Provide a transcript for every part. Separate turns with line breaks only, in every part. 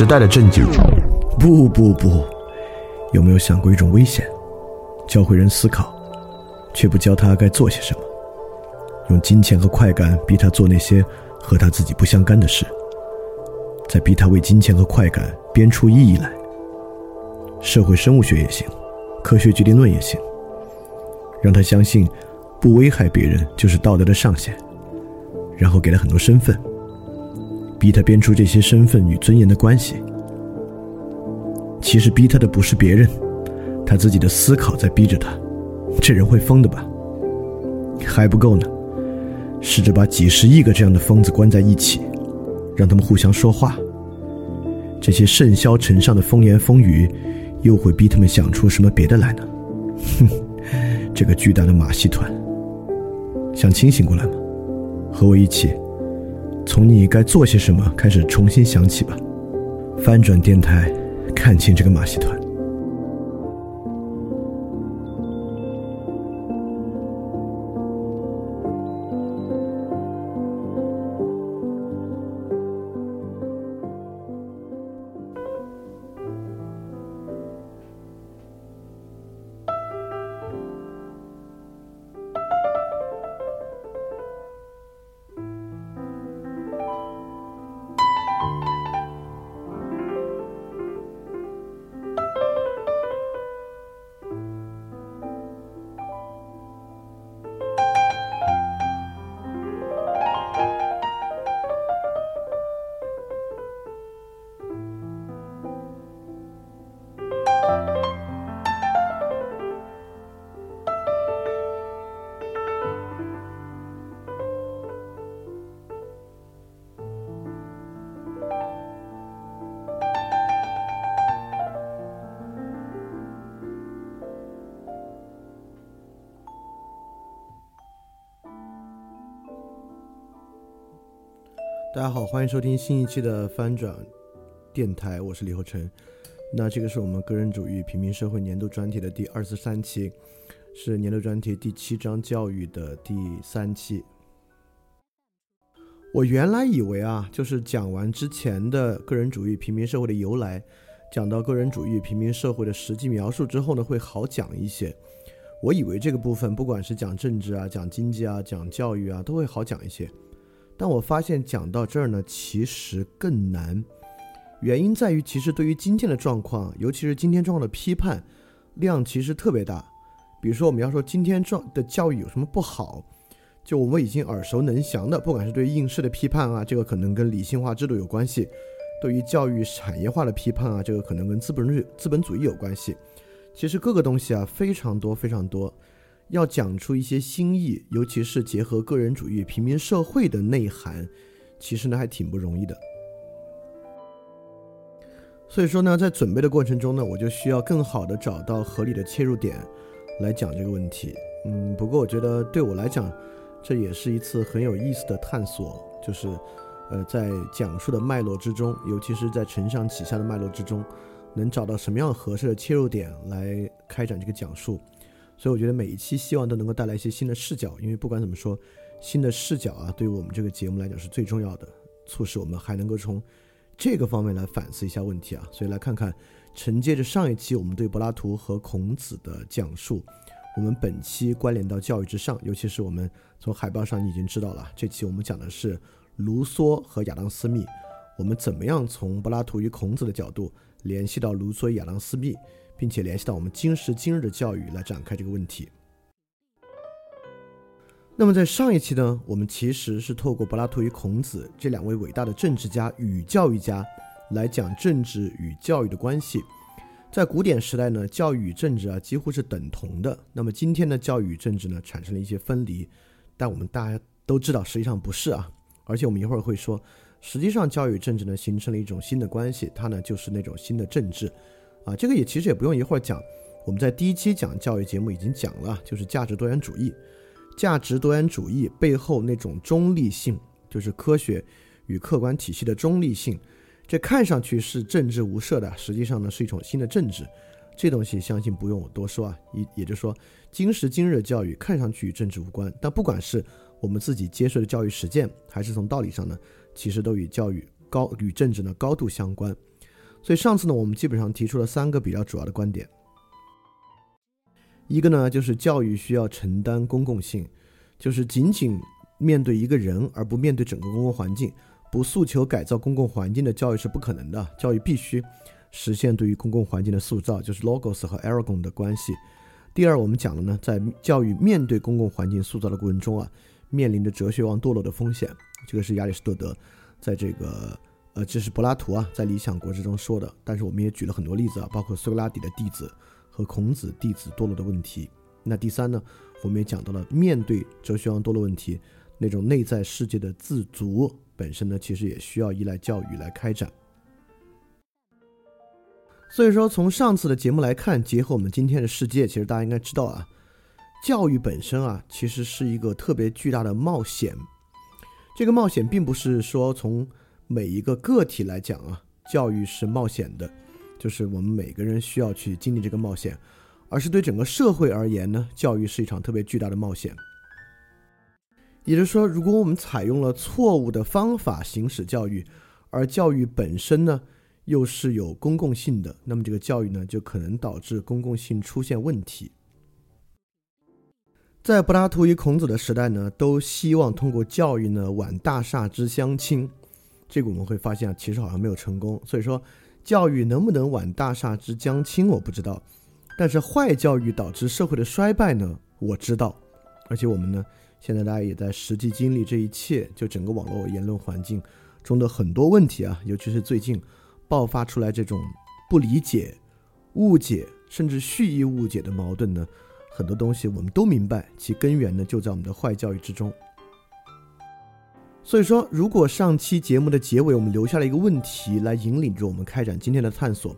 时代的震惊。
不不不，有没有想过一种危险？教会人思考，却不教他该做些什么，用金钱和快感逼他做那些和他自己不相干的事，再逼他为金钱和快感编出意义来。社会生物学也行，科学决定论也行，让他相信不危害别人就是道德的上限，然后给他很多身份，逼他编出这些身份与尊严的关系。其实逼他的不是别人，他自己的思考在逼着他。这人会疯的吧？还不够呢，试着把几十亿个这样的疯子关在一起，让他们互相说话。这些甚嚣尘上的风言风语，又会逼他们想出什么别的来呢？哼，这个巨大的马戏团，想清醒过来吗？和我一起，从你该做些什么开始重新想起吧。翻转电台。看清这个马戏团。大家好，欢迎收听新一期的翻转电台，我是李厚成。那这个是我们个人主义平民社会年度专题的第二十三期，是年度专题第七章教育的第三期。我原来以为啊，就是讲完之前的个人主义平民社会的由来，讲到个人主义平民社会的实际描述之后呢，会好讲一些。我以为这个部分不管是讲政治啊、讲经济啊、讲教育啊，都会好讲一些。但我发现讲到这儿呢，其实更难。原因在于，其实对于今天的状况，尤其是今天状况的批判量，其实特别大。比如说，我们要说今天状的教育有什么不好，就我们已经耳熟能详的，不管是对应试的批判啊，这个可能跟理性化制度有关系；对于教育产业化的批判啊，这个可能跟资本主义资本主义有关系。其实各个东西啊，非常多，非常多。要讲出一些新意，尤其是结合个人主义、平民社会的内涵，其实呢还挺不容易的。所以说呢，在准备的过程中呢，我就需要更好的找到合理的切入点来讲这个问题。嗯，不过我觉得对我来讲，这也是一次很有意思的探索，就是呃，在讲述的脉络之中，尤其是在承上启下的脉络之中，能找到什么样合适的切入点来开展这个讲述。所以我觉得每一期希望都能够带来一些新的视角，因为不管怎么说，新的视角啊，对于我们这个节目来讲是最重要的，促使我们还能够从这个方面来反思一下问题啊。所以来看看承接着上一期我们对柏拉图和孔子的讲述，我们本期关联到教育之上，尤其是我们从海报上你已经知道了，这期我们讲的是卢梭和亚当·斯密，我们怎么样从柏拉图与孔子的角度联系到卢梭亚当·斯密。并且联系到我们今时今日的教育来展开这个问题。那么在上一期呢，我们其实是透过柏拉图与孔子这两位伟大的政治家与教育家来讲政治与教育的关系。在古典时代呢，教育与政治啊几乎是等同的。那么今天的教育与政治呢产生了一些分离，但我们大家都知道实际上不是啊。而且我们一会儿会说，实际上教育与政治呢形成了一种新的关系，它呢就是那种新的政治。啊，这个也其实也不用一会儿讲，我们在第一期讲教育节目已经讲了，就是价值多元主义。价值多元主义背后那种中立性，就是科学与客观体系的中立性。这看上去是政治无涉的，实际上呢是一种新的政治。这东西相信不用我多说啊。也也就是说，今时今日的教育看上去与政治无关，但不管是我们自己接受的教育实践，还是从道理上呢，其实都与教育高与政治呢高度相关。所以上次呢，我们基本上提出了三个比较主要的观点。一个呢，就是教育需要承担公共性，就是仅仅面对一个人而不面对整个公共环境，不诉求改造公共环境的教育是不可能的。教育必须实现对于公共环境的塑造，就是 logos 和 eragon 的关系。第二，我们讲了呢，在教育面对公共环境塑造的过程中啊，面临着哲学王堕落的风险。这个是亚里士多德在这个呃，这是柏拉图啊，在《理想国》之中说的。但是我们也举了很多例子啊，包括苏格拉底的弟子和孔子弟子堕落的问题。那第三呢，我们也讲到了面对哲学王堕落问题，那种内在世界的自足本身呢，其实也需要依赖教育来开展。所以说，从上次的节目来看，结合我们今天的世界，其实大家应该知道啊，教育本身啊，其实是一个特别巨大的冒险。这个冒险并不是说从每一个个体来讲啊，教育是冒险的，就是我们每个人需要去经历这个冒险，而是对整个社会而言呢，教育是一场特别巨大的冒险。也就是说，如果我们采用了错误的方法行使教育，而教育本身呢？又是有公共性的，那么这个教育呢，就可能导致公共性出现问题。在柏拉图与孔子的时代呢，都希望通过教育呢挽大厦之相倾，这个我们会发现啊，其实好像没有成功。所以说，教育能不能挽大厦之将倾，我不知道。但是坏教育导致社会的衰败呢，我知道。而且我们呢，现在大家也在实际经历这一切，就整个网络言论环境中的很多问题啊，尤其是最近。爆发出来这种不理解、误解，甚至蓄意误解的矛盾呢？很多东西我们都明白，其根源呢就在我们的坏教育之中。所以说，如果上期节目的结尾我们留下了一个问题来引领着我们开展今天的探索，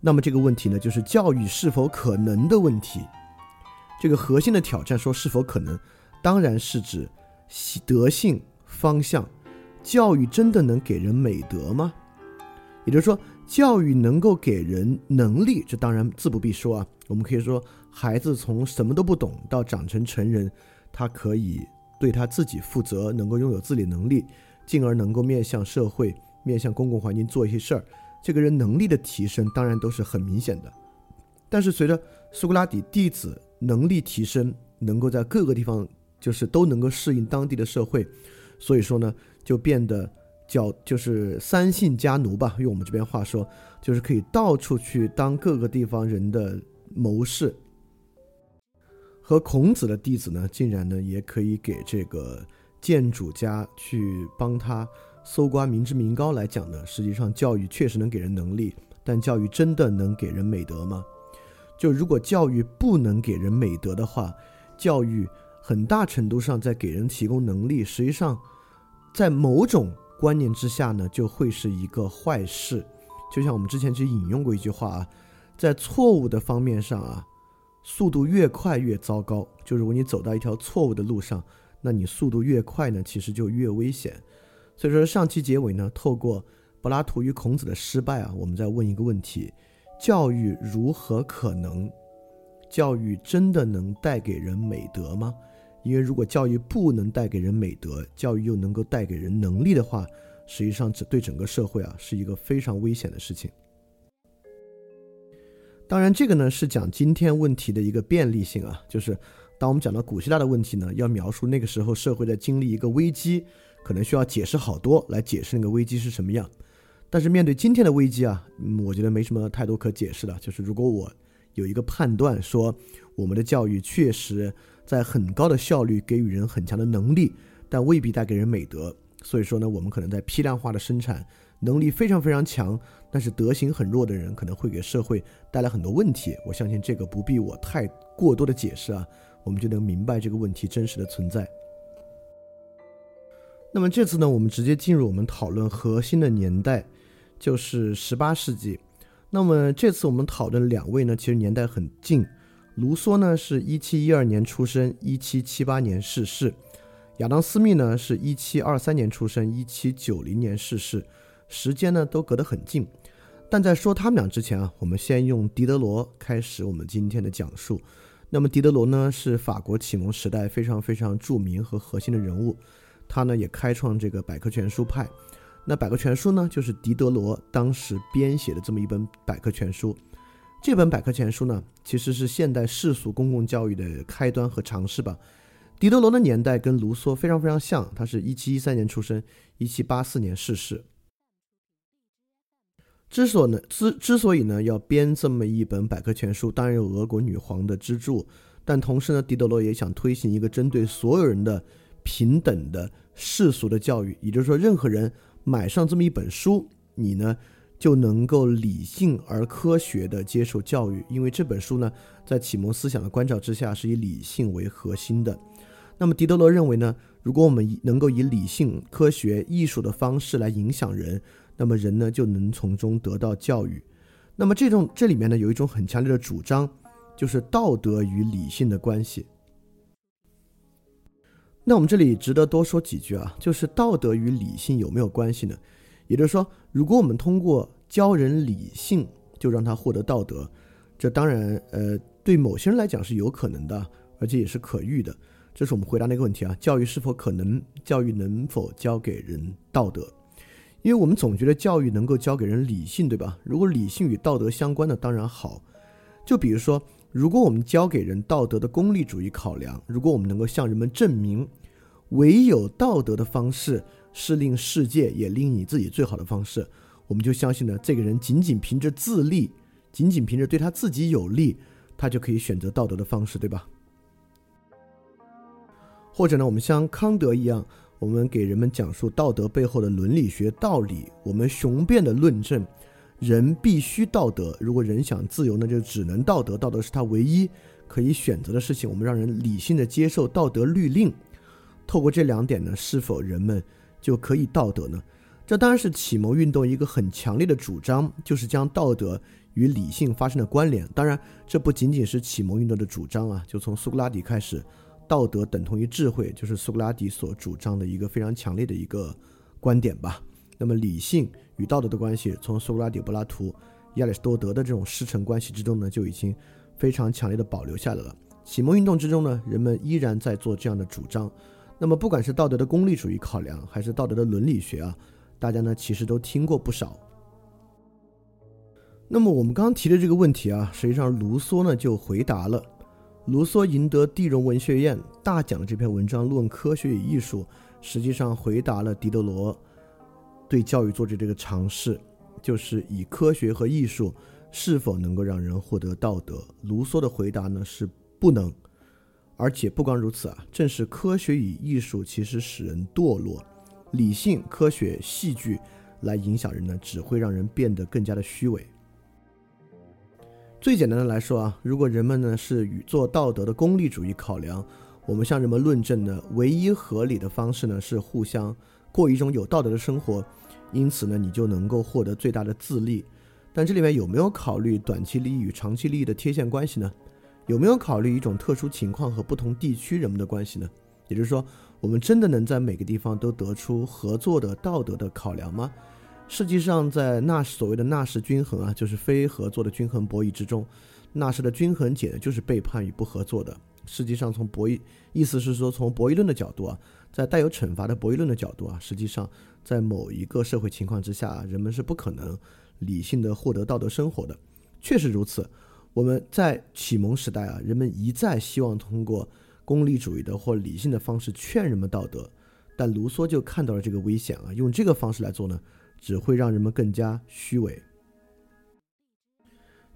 那么这个问题呢就是教育是否可能的问题。这个核心的挑战说是否可能，当然是指德性方向。教育真的能给人美德吗？也就是说，教育能够给人能力，这当然自不必说啊。我们可以说，孩子从什么都不懂到长成成人，他可以对他自己负责，能够拥有自理能力，进而能够面向社会、面向公共环境做一些事儿。这个人能力的提升，当然都是很明显的。但是，随着苏格拉底弟子能力提升，能够在各个地方就是都能够适应当地的社会，所以说呢，就变得。叫就是三姓家奴吧，用我们这边话说，就是可以到处去当各个地方人的谋士。和孔子的弟子呢，竟然呢也可以给这个建主家去帮他搜刮民脂民膏来讲呢，实际上教育确实能给人能力，但教育真的能给人美德吗？就如果教育不能给人美德的话，教育很大程度上在给人提供能力，实际上在某种。观念之下呢，就会是一个坏事。就像我们之前去引用过一句话啊，在错误的方面上啊，速度越快越糟糕。就是如果你走到一条错误的路上，那你速度越快呢，其实就越危险。所以说，上期结尾呢，透过柏拉图与孔子的失败啊，我们在问一个问题：教育如何可能？教育真的能带给人美德吗？因为如果教育不能带给人美德，教育又能够带给人能力的话，实际上这对整个社会啊是一个非常危险的事情。当然，这个呢是讲今天问题的一个便利性啊，就是当我们讲到古希腊的问题呢，要描述那个时候社会在经历一个危机，可能需要解释好多来解释那个危机是什么样。但是面对今天的危机啊，嗯，我觉得没什么太多可解释的。就是如果我有一个判断说，我们的教育确实。在很高的效率给予人很强的能力，但未必带给人美德。所以说呢，我们可能在批量化的生产能力非常非常强，但是德行很弱的人可能会给社会带来很多问题。我相信这个不必我太过多的解释啊，我们就能明白这个问题真实的存在。那么这次呢，我们直接进入我们讨论核心的年代，就是十八世纪。那么这次我们讨论两位呢，其实年代很近。卢梭呢是一七一二年出生，一七七八年逝世；亚当·斯密呢是一七二三年出生，一七九零年逝世，时间呢都隔得很近。但在说他们俩之前啊，我们先用狄德罗开始我们今天的讲述。那么狄德罗呢是法国启蒙时代非常非常著名和核心的人物，他呢也开创这个百科全书派。那百科全书呢，就是狄德罗当时编写的这么一本百科全书。这本百科全书呢，其实是现代世俗公共教育的开端和尝试吧。狄德罗的年代跟卢梭非常非常像，他是一七一三年出生，一七八四年逝世。之所呢之之所以呢要编这么一本百科全书，当然有俄国女皇的资助，但同时呢，狄德罗也想推行一个针对所有人的平等的世俗的教育，也就是说，任何人买上这么一本书，你呢。就能够理性而科学的接受教育，因为这本书呢，在启蒙思想的关照之下，是以理性为核心的。那么，狄德罗认为呢，如果我们能够以理性、科学、艺术的方式来影响人，那么人呢就能从中得到教育。那么，这种这里面呢有一种很强烈的主张，就是道德与理性的关系。那我们这里值得多说几句啊，就是道德与理性有没有关系呢？也就是说，如果我们通过教人理性就让他获得道德，这当然，呃，对某些人来讲是有可能的，而且也是可遇的。这是我们回答那个问题啊：教育是否可能？教育能否教给人道德？因为我们总觉得教育能够教给人理性，对吧？如果理性与道德相关的，当然好。就比如说，如果我们教给人道德的功利主义考量，如果我们能够向人们证明，唯有道德的方式。是令世界也令你自己最好的方式，我们就相信呢，这个人仅仅凭着自立，仅仅凭着对他自己有利，他就可以选择道德的方式，对吧？或者呢，我们像康德一样，我们给人们讲述道德背后的伦理学道理，我们雄辩的论证，人必须道德，如果人想自由那，就只能道德，道德是他唯一可以选择的事情。我们让人理性的接受道德律令，透过这两点呢，是否人们？就可以道德呢？这当然是启蒙运动一个很强烈的主张，就是将道德与理性发生了关联。当然，这不仅仅是启蒙运动的主张啊，就从苏格拉底开始，道德等同于智慧，就是苏格拉底所主张的一个非常强烈的一个观点吧。那么，理性与道德的关系，从苏格拉底、柏拉图、亚里士多德的这种师承关系之中呢，就已经非常强烈的保留下来了。启蒙运动之中呢，人们依然在做这样的主张。那么，不管是道德的功利主义考量，还是道德的伦理学啊，大家呢其实都听过不少。那么我们刚刚提的这个问题啊，实际上卢梭呢就回答了。卢梭赢得第荣文学院大奖的这篇文章《论科学与艺术》，实际上回答了狄德罗对教育做的这个尝试，就是以科学和艺术是否能够让人获得道德。卢梭的回答呢是不能。而且不光如此啊，正是科学与艺术其实使人堕落，理性、科学、戏剧来影响人呢，只会让人变得更加的虚伪。最简单的来说啊，如果人们呢是与做道德的功利主义考量，我们向人们论证的唯一合理的方式呢是互相过一种有道德的生活，因此呢你就能够获得最大的自利。但这里面有没有考虑短期利益与长期利益的贴现关系呢？有没有考虑一种特殊情况和不同地区人们的关系呢？也就是说，我们真的能在每个地方都得出合作的道德的考量吗？实际上，在纳所谓的纳什均衡啊，就是非合作的均衡博弈之中，纳什的均衡解呢就是背叛与不合作的。实际上，从博弈意思是说，从博弈论的角度啊，在带有惩罚的博弈论的角度啊，实际上在某一个社会情况之下，人们是不可能理性的获得道德生活的。确实如此。我们在启蒙时代啊，人们一再希望通过功利主义的或理性的方式劝人们道德，但卢梭就看到了这个危险啊，用这个方式来做呢，只会让人们更加虚伪。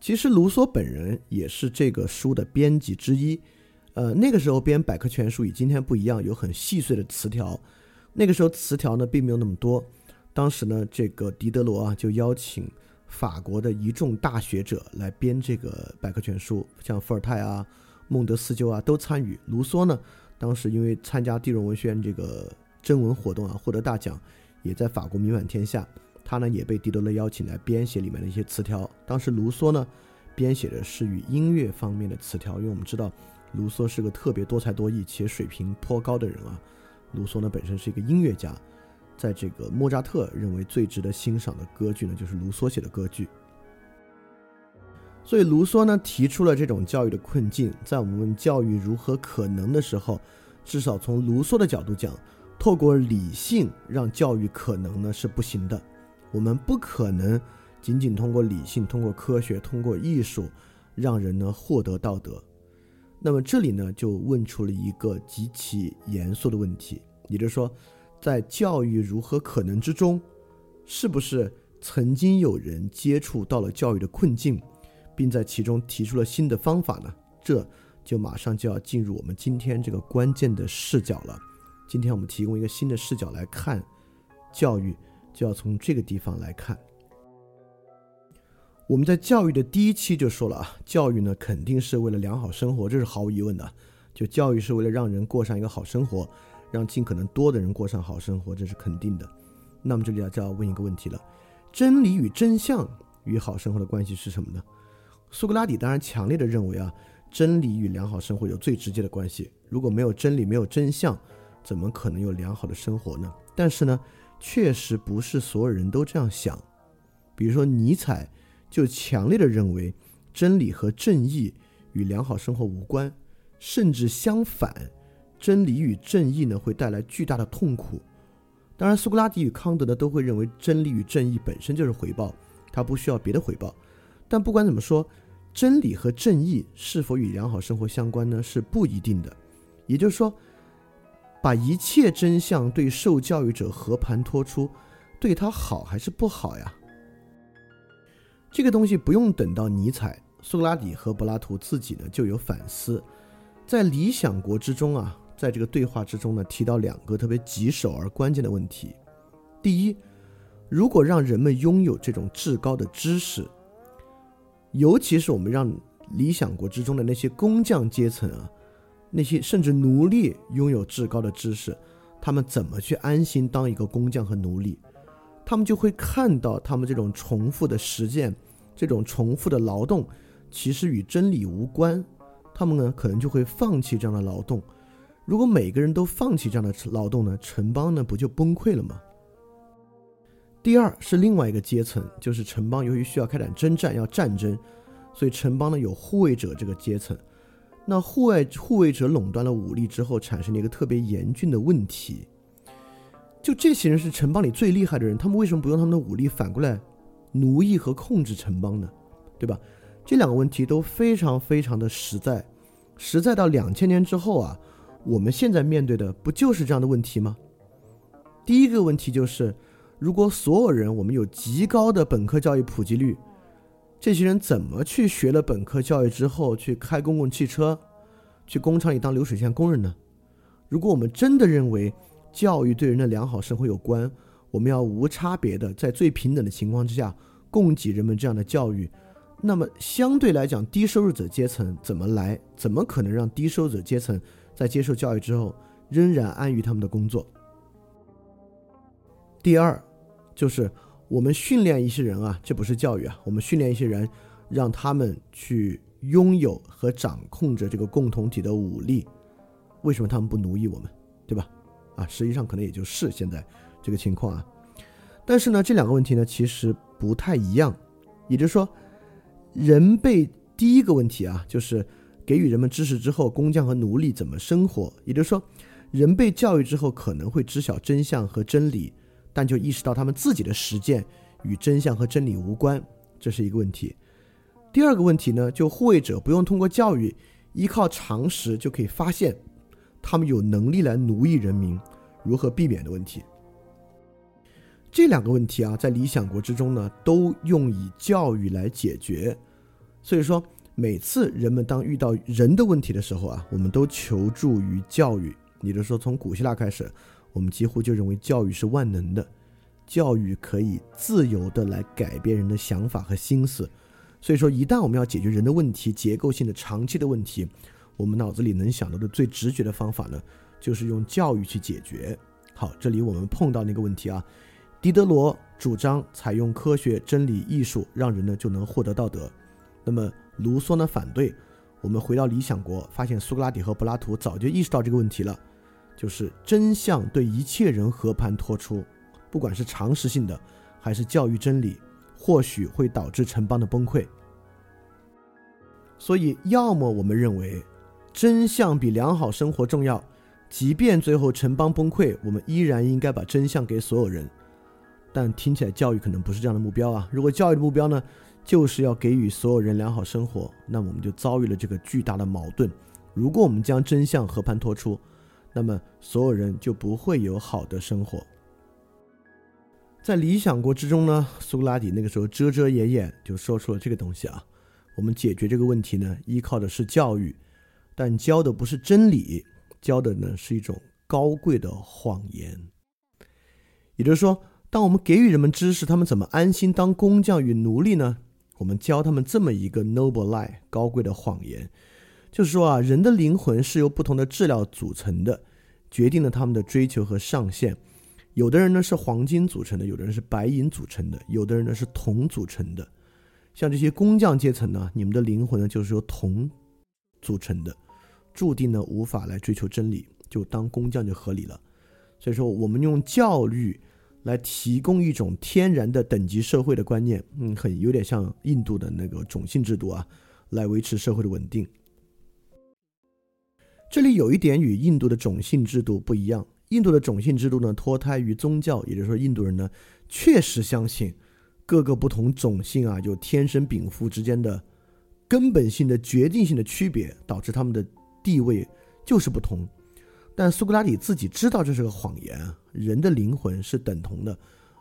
其实卢梭本人也是这个书的编辑之一，呃，那个时候编百科全书与今天不一样，有很细碎的词条，那个时候词条呢并没有那么多，当时呢，这个狄德罗啊就邀请。法国的一众大学者来编这个百科全书，像伏尔泰啊、孟德斯鸠啊都参与。卢梭呢，当时因为参加地荣文学院这个征文活动啊，获得大奖，也在法国名满天下。他呢也被狄德勒邀请来编写里面的一些词条。当时卢梭呢编写的是与音乐方面的词条，因为我们知道卢梭是个特别多才多艺且水平颇高的人啊。卢梭呢本身是一个音乐家。在这个莫扎特认为最值得欣赏的歌剧呢，就是卢梭写的歌剧。所以卢梭呢提出了这种教育的困境，在我们教育如何可能的时候，至少从卢梭的角度讲，透过理性让教育可能呢是不行的，我们不可能仅仅通过理性、通过科学、通过艺术让人呢获得道德。那么这里呢就问出了一个极其严肃的问题，也就是说，在教育如何可能之中，是不是曾经有人接触到了教育的困境，并在其中提出了新的方法呢？这就马上就要进入我们今天这个关键的视角了。今天我们提供一个新的视角来看教育，就要从这个地方来看。我们在教育的第一期就说了啊，教育呢肯定是为了良好生活，这是毫无疑问的。就教育是为了让人过上一个好生活，让尽可能多的人过上好生活，这是肯定的。那么这里要就要问一个问题了：真理与真相与好生活的关系是什么呢？苏格拉底当然强烈的认为啊，真理与良好生活有最直接的关系。如果没有真理，没有真相。怎么可能有良好的生活呢？但是呢，确实不是所有人都这样想。比如说，尼采就强烈的认为，真理和正义与良好生活无关，甚至相反，真理与正义呢会带来巨大的痛苦。当然，苏格拉底与康德呢都会认为，真理与正义本身就是回报，他不需要别的回报。但不管怎么说，真理和正义是否与良好生活相关呢？是不一定的。也就是说。把一切真相对受教育者和盘托出，对他好还是不好呀？这个东西不用等到尼采、苏格拉底和柏拉图自己呢就有反思。在《理想国》之中啊，在这个对话之中呢，提到两个特别棘手而关键的问题：第一，如果让人们拥有这种至高的知识，尤其是我们让《理想国》之中的那些工匠阶层啊。那些甚至奴隶拥有至高的知识，他们怎么去安心当一个工匠和奴隶？他们就会看到他们这种重复的实践，这种重复的劳动，其实与真理无关。他们呢，可能就会放弃这样的劳动。如果每个人都放弃这样的劳动呢，城邦呢不就崩溃了吗？第二是另外一个阶层，就是城邦由于需要开展征战，要战争，所以城邦呢有护卫者这个阶层。那护卫护卫者垄断了武力之后，产生了一个特别严峻的问题。就这些人是城邦里最厉害的人，他们为什么不用他们的武力反过来奴役和控制城邦呢？对吧？这两个问题都非常非常的实在，实在到两千年之后啊，我们现在面对的不就是这样的问题吗？第一个问题就是，如果所有人我们有极高的本科教育普及率。这些人怎么去学了本科教育之后去开公共汽车，去工厂里当流水线工人呢？如果我们真的认为教育对人的良好生活有关，我们要无差别的在最平等的情况之下供给人们这样的教育，那么相对来讲，低收入者阶层怎么来？怎么可能让低收入者阶层在接受教育之后仍然安于他们的工作？第二，就是。我们训练一些人啊，这不是教育啊。我们训练一些人，让他们去拥有和掌控着这个共同体的武力。为什么他们不奴役我们，对吧？啊，实际上可能也就是现在这个情况啊。但是呢，这两个问题呢，其实不太一样。也就是说，人被第一个问题啊，就是给予人们知识之后，工匠和奴隶怎么生活？也就是说，人被教育之后，可能会知晓真相和真理。但就意识到他们自己的实践与真相和真理无关，这是一个问题。第二个问题呢，就护卫者不用通过教育，依靠常识就可以发现他们有能力来奴役人民，如何避免的问题。这两个问题啊，在理想国之中呢，都用以教育来解决。所以说，每次人们当遇到人的问题的时候啊，我们都求助于教育。也就是说，从古希腊开始。我们几乎就认为教育是万能的，教育可以自由的来改变人的想法和心思。所以说，一旦我们要解决人的问题、结构性的、长期的问题，我们脑子里能想到的最直觉的方法呢，就是用教育去解决。好，这里我们碰到那个问题啊，狄德罗主张采用科学、真理、艺术，让人呢就能获得道德。那么卢梭呢反对。我们回到理想国，发现苏格拉底和柏拉图早就意识到这个问题了。就是真相对一切人和盘托出，不管是常识性的，还是教育真理，或许会导致城邦的崩溃。所以，要么我们认为真相比良好生活重要，即便最后城邦崩溃，我们依然应该把真相给所有人。但听起来教育可能不是这样的目标啊！如果教育的目标呢，就是要给予所有人良好生活，那么我们就遭遇了这个巨大的矛盾。如果我们将真相和盘托出，那么所有人就不会有好的生活。在理想国之中呢，苏格拉底那个时候遮遮掩掩就说出了这个东西啊。我们解决这个问题呢，依靠的是教育，但教的不是真理，教的呢是一种高贵的谎言。也就是说，当我们给予人们知识，他们怎么安心当工匠与奴隶呢？我们教他们这么一个 noble lie，高贵的谎言，就是说啊，人的灵魂是由不同的质料组成的，决定了他们的追求和上限。有的人呢是黄金组成的，有的人是白银组成的，有的人呢是铜组成的。像这些工匠阶层呢，你们的灵魂呢就是由铜组成的，注定呢无法来追求真理，就当工匠就合理了。所以说，我们用教育来提供一种天然的等级社会的观念，嗯，很有点像印度的那个种姓制度啊，来维持社会的稳定。这里有一点与印度的种姓制度不一样。印度的种姓制度呢，脱胎于宗教，也就是说，印度人呢确实相信各个不同种姓啊，有天生禀赋之间的根本性的决定性的区别，导致他们的地位就是不同。但苏格拉底自己知道这是个谎言，人的灵魂是等同的，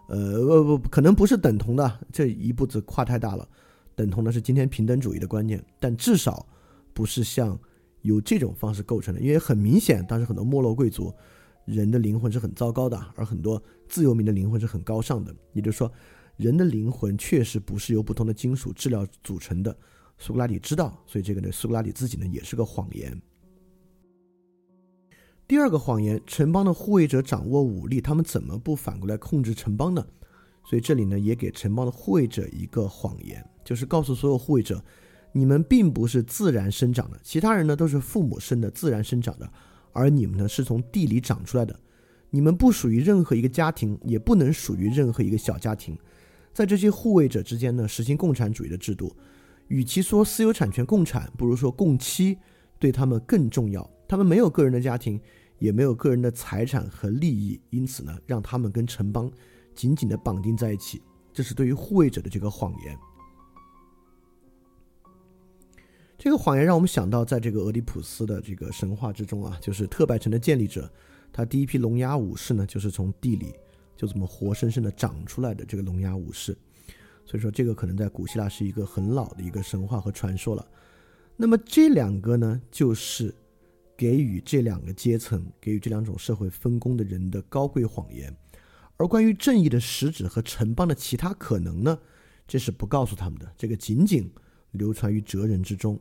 呃，不不，可能不是等同的，这一步子跨太大了。等同的是今天平等主义的观念，但至少不是像由这种方式构成的，因为很明显，当时很多没落贵族。人的灵魂是很糟糕的，而很多自由民的灵魂是很高尚的。也就是说，人的灵魂确实不是由不同的金属质料组成的。苏格拉底知道，所以这个呢，苏格拉底自己呢也是个谎言。第二个谎言，城邦的护卫者掌握武力，他们怎么不反过来控制城邦呢？所以这里呢也给城邦的护卫者一个谎言，就是告诉所有护卫者，你们并不是自然生长的，其他人呢都是父母生的，自然生长的。而你们呢，是从地里长出来的，你们不属于任何一个家庭，也不能属于任何一个小家庭。在这些护卫者之间呢，实行共产主义的制度。与其说私有产权共产，不如说共妻对他们更重要。他们没有个人的家庭，也没有个人的财产和利益，因此呢，让他们跟城邦紧紧地绑定在一起。这是对于护卫者的这个谎言。这个谎言让我们想到，在这个俄狄浦斯的这个神话之中啊，就是特拜城的建立者，他第一批聋哑武士呢，就是从地里就这么活生生的长出来的这个聋哑武士。所以说，这个可能在古希腊是一个很老的一个神话和传说了。那么这两个呢，就是给予这两个阶层、给予这两种社会分工的人的高贵谎言。而关于正义的实质和城邦的其他可能呢，这是不告诉他们的，这个仅仅流传于哲人之中。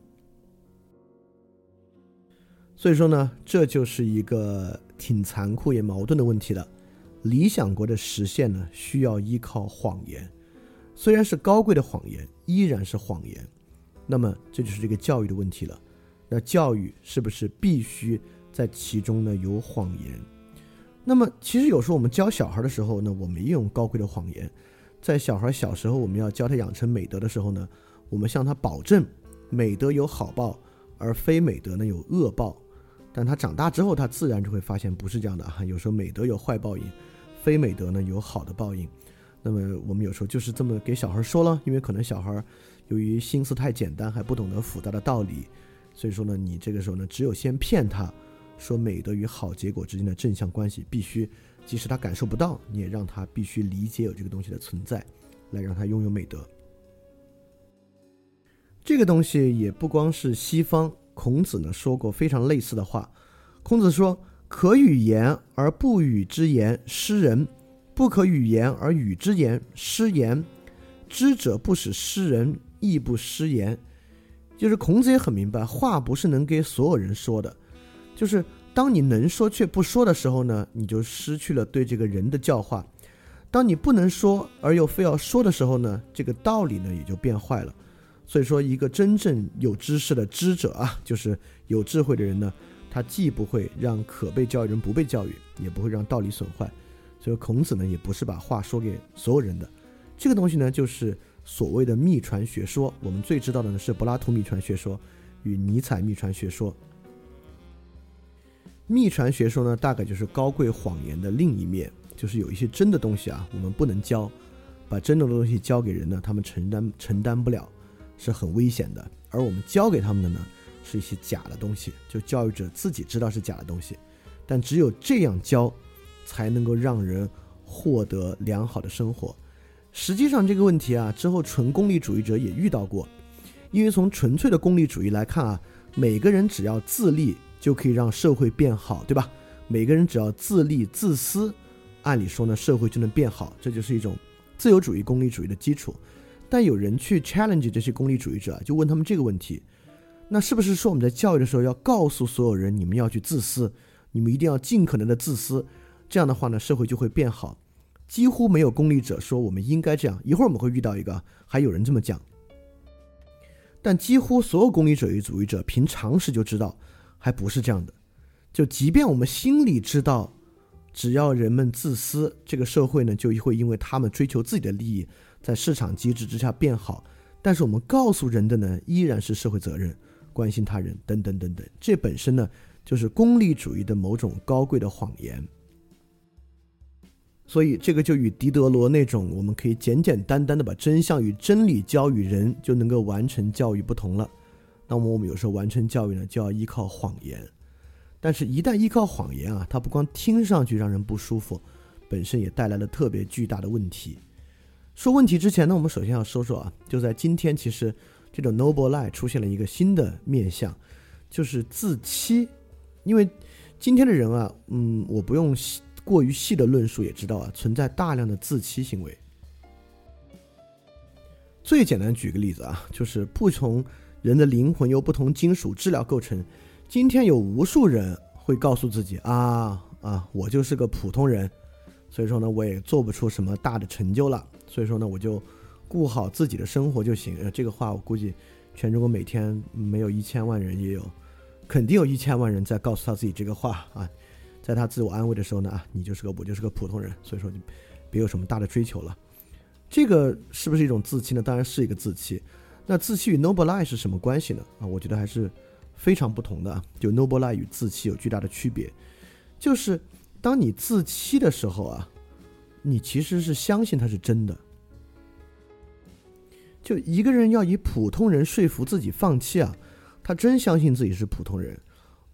所以说呢，这就是一个挺残酷也矛盾的问题了。理想国的实现呢，需要依靠谎言，虽然是高贵的谎言，依然是谎言。那么这就是这个教育的问题了。那教育是不是必须在其中呢有谎言？那么其实有时候我们教小孩的时候呢，我们也用高贵的谎言。在小孩小时候，我们要教他养成美德的时候呢，我们向他保证美德有好报，而非美德呢有恶报。但他长大之后，他自然就会发现不是这样的啊。有时候美德有坏报应，非美德呢有好的报应。那么我们有时候就是这么给小孩说了，因为可能小孩由于心思太简单，还不懂得复杂的道理，所以说呢，你这个时候呢，只有先骗他，说美德与好结果之间的正向关系必须，即使他感受不到，你也让他必须理解有这个东西的存在，来让他拥有美德。这个东西也不光是西方。孔子呢说过非常类似的话。孔子说：“可与言而不与之言，失人；不可与言而与之言，失言。知者不使失人，亦不失言。”就是孔子也很明白，话不是能给所有人说的。就是当你能说却不说的时候呢，你就失去了对这个人的教化；当你不能说而又非要说的时候呢，这个道理呢也就变坏了。所以说，一个真正有知识的知者啊，就是有智慧的人呢，他既不会让可被教育人不被教育，也不会让道理损坏。所以孔子呢，也不是把话说给所有人的。这个东西呢，就是所谓的秘传学说。我们最知道的呢是柏拉图秘传学说与尼采秘传学说。秘传学说呢，大概就是高贵谎言的另一面，就是有一些真的东西啊，我们不能教，把真的东西交给人呢，他们承担承担不了，是很危险的。而我们教给他们的呢，是一些假的东西，就教育者自己知道是假的东西，但只有这样教，才能够让人获得良好的生活。实际上这个问题啊，之后纯功利主义者也遇到过，因为从纯粹的功利主义来看啊，每个人只要自立。就可以让社会变好，对吧？每个人只要自立自私，按理说呢，社会就能变好，这就是一种自由主义、功利主义的基础。但有人去 challenge 这些功利主义者，就问他们这个问题：那是不是说我们在教育的时候要告诉所有人，你们要去自私，你们一定要尽可能的自私，这样的话呢，社会就会变好？几乎没有功利者说我们应该这样。一会儿我们会遇到一个，还有人这么讲。但几乎所有功利主义主义者凭常识就知道。还不是这样的，就即便我们心里知道，只要人们自私，这个社会呢就会因为他们追求自己的利益，在市场机制之下变好。但是我们告诉人的呢，依然是社会责任、关心他人等等等等。这本身呢，就是功利主义的某种高贵的谎言。所以这个就与狄德罗那种我们可以简简单单的把真相与真理教与人，就能够完成教育不同了。那么我们有时候完成教育呢，就要依靠谎言，但是，一旦依靠谎言啊，它不光听上去让人不舒服，本身也带来了特别巨大的问题。说问题之前呢，我们首先要说说啊，就在今天，其实这种 noble lie 出现了一个新的面相，就是自欺。因为今天的人啊，嗯，我不用过于细的论述也知道啊，存在大量的自欺行为。最简单举个例子啊，就是不从。人的灵魂由不同金属质料构成。今天有无数人会告诉自己啊啊，我就是个普通人，所以说呢，我也做不出什么大的成就了。所以说呢，我就顾好自己的生活就行。呃，这个话我估计全中国每天没有一千万人也有，肯定有一千万人在告诉他自己这个话啊。在他自我安慰的时候呢，啊，你就是个我就是个普通人，所以说就别有什么大的追求了。这个是不是一种自欺呢？当然是一个自欺。那自欺与 noble lie 是什么关系呢？啊，我觉得还是非常不同的。就 noble lie 与自欺有巨大的区别，就是当你自欺的时候啊，你其实是相信它是真的。就一个人要以普通人说服自己放弃啊，他真相信自己是普通人。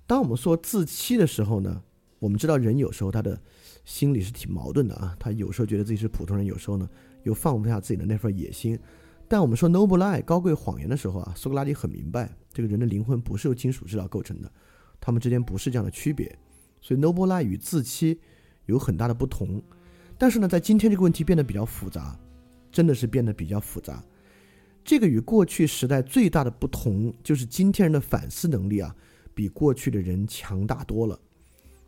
当我们说自欺的时候呢，我们知道人有时候他的心里是挺矛盾的啊，他有时候觉得自己是普通人，有时候呢又放不下自己的那份野心。但我们说 noble lie 高贵谎言的时候啊，苏格拉底很明白，这个人的灵魂不是由金属制造构成的，他们之间不是这样的区别，所以 noble lie 与自欺有很大的不同。但是呢，在今天这个问题变得比较复杂，真的是变得比较复杂。这个与过去时代最大的不同，就是今天人的反思能力啊，比过去的人强大多了。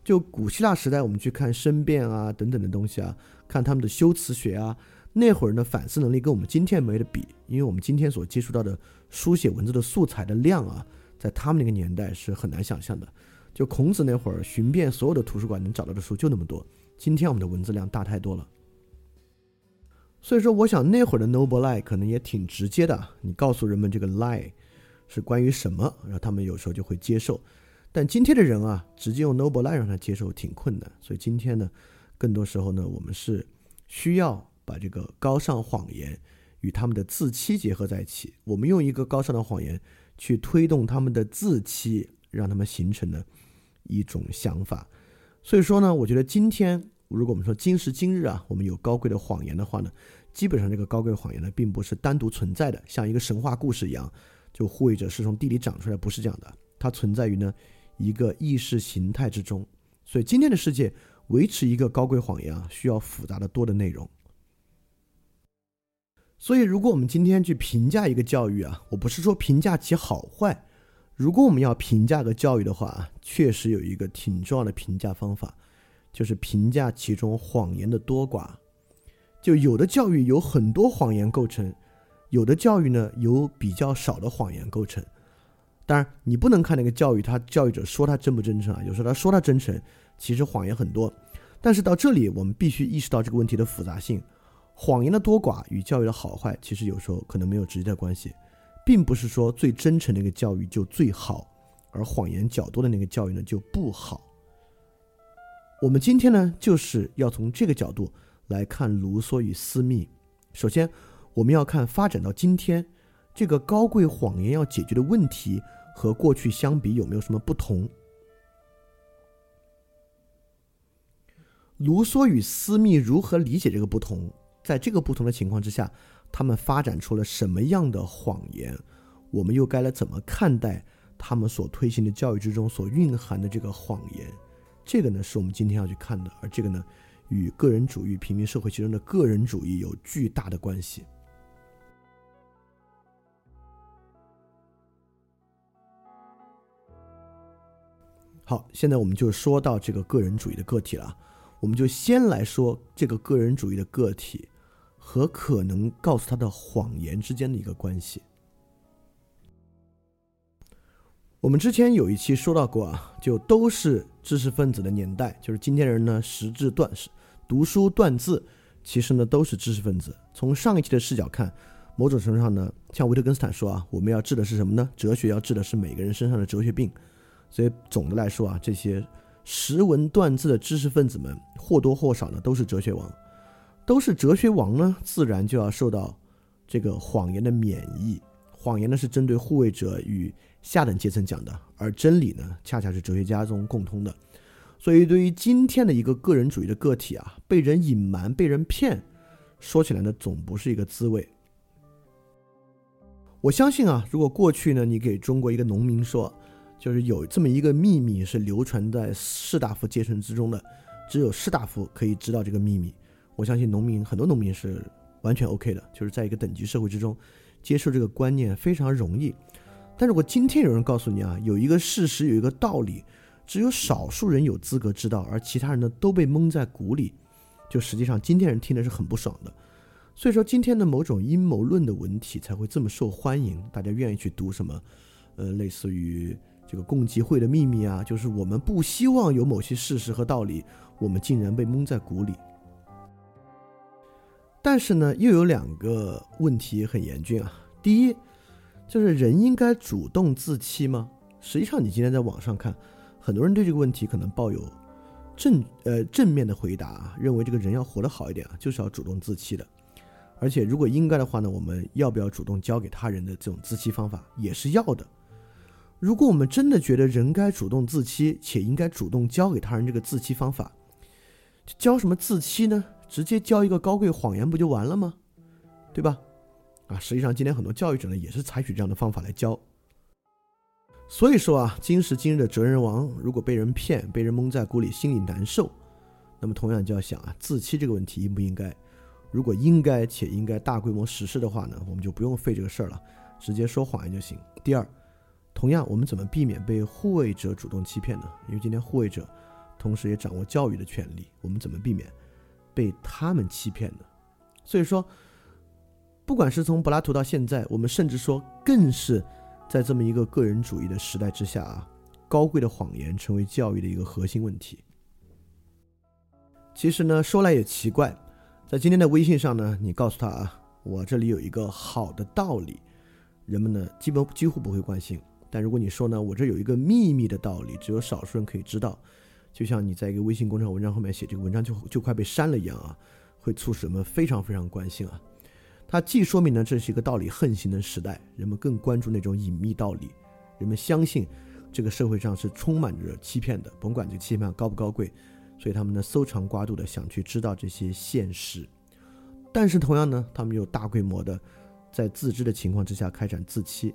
就古希腊时代，我们去看申辩啊等等的东西啊，看他们的修辞学啊。那会儿的反思能力跟我们今天没得比，因为我们今天所接触到的书写文字的素材的量啊，在他们那个年代是很难想象的。就孔子那会儿寻遍所有的图书馆能找到的书就那么多，今天我们的文字量大太多了。所以说，我想那会儿的 noble lie 可能也挺直接的，你告诉人们这个 lie 是关于什么，然后他们有时候就会接受。但今天的人啊，直接用 noble lie 让他接受挺困难。所以今天呢，更多时候呢，我们是需要。把这个高尚谎言与他们的自欺结合在一起，我们用一个高尚的谎言去推动他们的自欺，让他们形成了一种想法。所以说呢，我觉得今天如果我们说今时今日啊，我们有高贵的谎言的话呢，基本上这个高贵的谎言呢，并不是单独存在的，像一个神话故事一样，就护卫者是从地里长出来，不是这样的，它存在于呢一个意识形态之中。所以今天的世界维持一个高贵谎言啊，需要复杂的多的内容。所以，如果我们今天去评价一个教育啊，我不是说评价其好坏。如果我们要评价个教育的话，确实有一个挺重要的评价方法，就是评价其中谎言的多寡。就有的教育有很多谎言构成，有的教育呢有比较少的谎言构成。当然，你不能看那个教育，他教育者说他真不真诚啊？有时候他说他真诚，其实谎言很多。但是到这里，我们必须意识到这个问题的复杂性。谎言的多寡与教育的好坏，其实有时候可能没有直接的关系，并不是说最真诚那个教育就最好，而谎言较多的那个教育呢就不好。我们今天呢，就是要从这个角度来看卢梭与私密。首先，我们要看发展到今天，这个高贵谎言要解决的问题和过去相比有没有什么不同。卢梭与私密如何理解这个不同？在这个不同的情况之下，他们发展出了什么样的谎言？我们又该来怎么看待他们所推行的教育之中所蕴含的这个谎言？这个呢，是我们今天要去看的。而这个呢，与个人主义、平民社会其中的个人主义有巨大的关系。好，现在我们就说到这个个人主义的个体了。我们就先来说这个个人主义的个体和可能告诉他的谎言之间的一个关系。我们之前有一期说到过啊，就都是知识分子的年代，就是今天人呢识字断识读书断字，其实呢都是知识分子。从上一期的视角看，某种程度上呢，像维特根斯坦说啊，我们要治的是什么呢？哲学要治的是每个人身上的哲学病。所以总的来说啊，这些。识文断字的知识分子们或多或少呢都是哲学王，都是哲学王呢，自然就要受到这个谎言的免疫。谎言呢是针对护卫者与下等阶层讲的，而真理呢恰恰是哲学家中共通的。所以对于今天的一个个人主义的个体啊，被人隐瞒、被人骗，说起来呢总不是一个滋味。我相信啊，如果过去呢你给中国一个农民说。就是有这么一个秘密是流传在士大夫阶层之中的，只有士大夫可以知道这个秘密。我相信农民很多农民是完全 OK 的，就是在一个等级社会之中接受这个观念非常容易。但如果今天有人告诉你啊，有一个事实，有一个道理，只有少数人有资格知道，而其他人呢都被蒙在鼓里，就实际上今天人听的是很不爽的。所以说今天的某种阴谋论的文体才会这么受欢迎，大家愿意去读什么，呃，类似于。这个共济会的秘密啊，就是我们不希望有某些事实和道理，我们竟然被蒙在鼓里。但是呢，又有两个问题很严峻啊。第一，就是人应该主动自欺吗？实际上，你今天在网上看，很多人对这个问题可能抱有正呃正面的回答啊，认为这个人要活得好一点啊，就是要主动自欺的。而且，如果应该的话呢，我们要不要主动教给他人的这种自欺方法，也是要的。如果我们真的觉得人该主动自欺，且应该主动教给他人这个自欺方法，教什么自欺呢？直接教一个高贵谎言不就完了吗？对吧？啊，实际上今天很多教育者呢也是采取这样的方法来教。所以说啊，今时今日的哲人王，如果被人骗、被人蒙在鼓里，心里难受，那么同样就要想啊，自欺这个问题应不应该？如果应该且应该大规模实施的话呢，我们就不用费这个事儿了，直接说谎言就行。第二。同样，我们怎么避免被护卫者主动欺骗呢？因为今天护卫者，同时也掌握教育的权利，我们怎么避免被他们欺骗的？所以说，不管是从柏拉图到现在，我们甚至说，更是在这么一个个人主义的时代之下啊，高贵的谎言成为教育的一个核心问题。其实呢，说来也奇怪，在今天的微信上呢，你告诉他啊，我这里有一个好的道理，人们呢，基本几乎不会关心。但如果你说呢，我这有一个秘密的道理，只有少数人可以知道，就像你在一个微信公众号文章后面写这个文章就就快被删了一样啊，会促使人们非常非常关心啊。它既说明呢这是一个道理横行的时代，人们更关注那种隐秘道理，人们相信这个社会上是充满着欺骗的，甭管这欺骗高不高贵，所以他们呢搜肠刮肚的想去知道这些现实。但是同样呢，他们又大规模的在自知的情况之下开展自欺。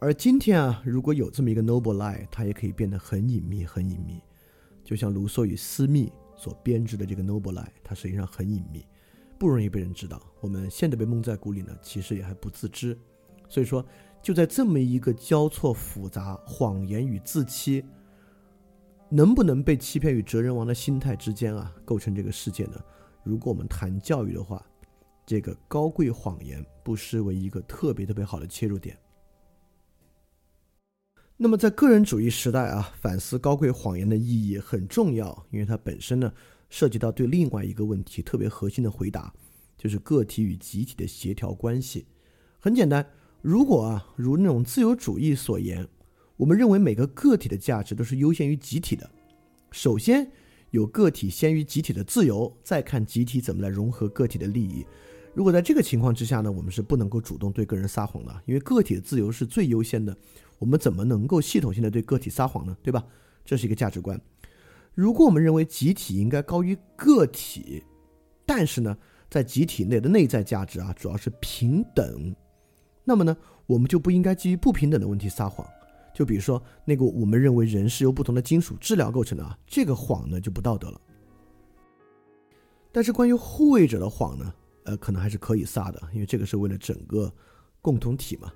而今天啊，如果有这么一个 noble lie，它也可以变得很隐秘，很隐秘。就像卢梭与私密所编织的这个 noble lie，它实际上很隐秘，不容易被人知道。我们现在被蒙在鼓里呢，其实也还不自知。所以说，就在这么一个交错复杂、谎言与自欺，能不能被欺骗与哲人王的心态之间啊，构成这个世界呢？如果我们谈教育的话，这个高贵谎言不失为一个特别特别好的切入点。那么，在个人主义时代啊，反思高贵谎言的意义很重要，因为它本身呢，涉及到对另外一个问题特别核心的回答，就是个体与集体的协调关系。很简单，如果啊，如那种自由主义所言，我们认为每个个体的价值都是优先于集体的，首先有个体先于集体的自由，再看集体怎么来融合个体的利益。如果在这个情况之下呢，我们是不能够主动对个人撒谎的，因为个体的自由是最优先的。我们怎么能够系统性的对个体撒谎呢？对吧？这是一个价值观。如果我们认为集体应该高于个体，但是呢，在集体内的内在价值啊，主要是平等，那么呢，我们就不应该基于不平等的问题撒谎。就比如说那个我们认为人是由不同的金属质量构成的啊，这个谎呢就不道德了。但是关于护卫者的谎呢？呃，可能还是可以撒的，因为这个是为了整个共同体嘛。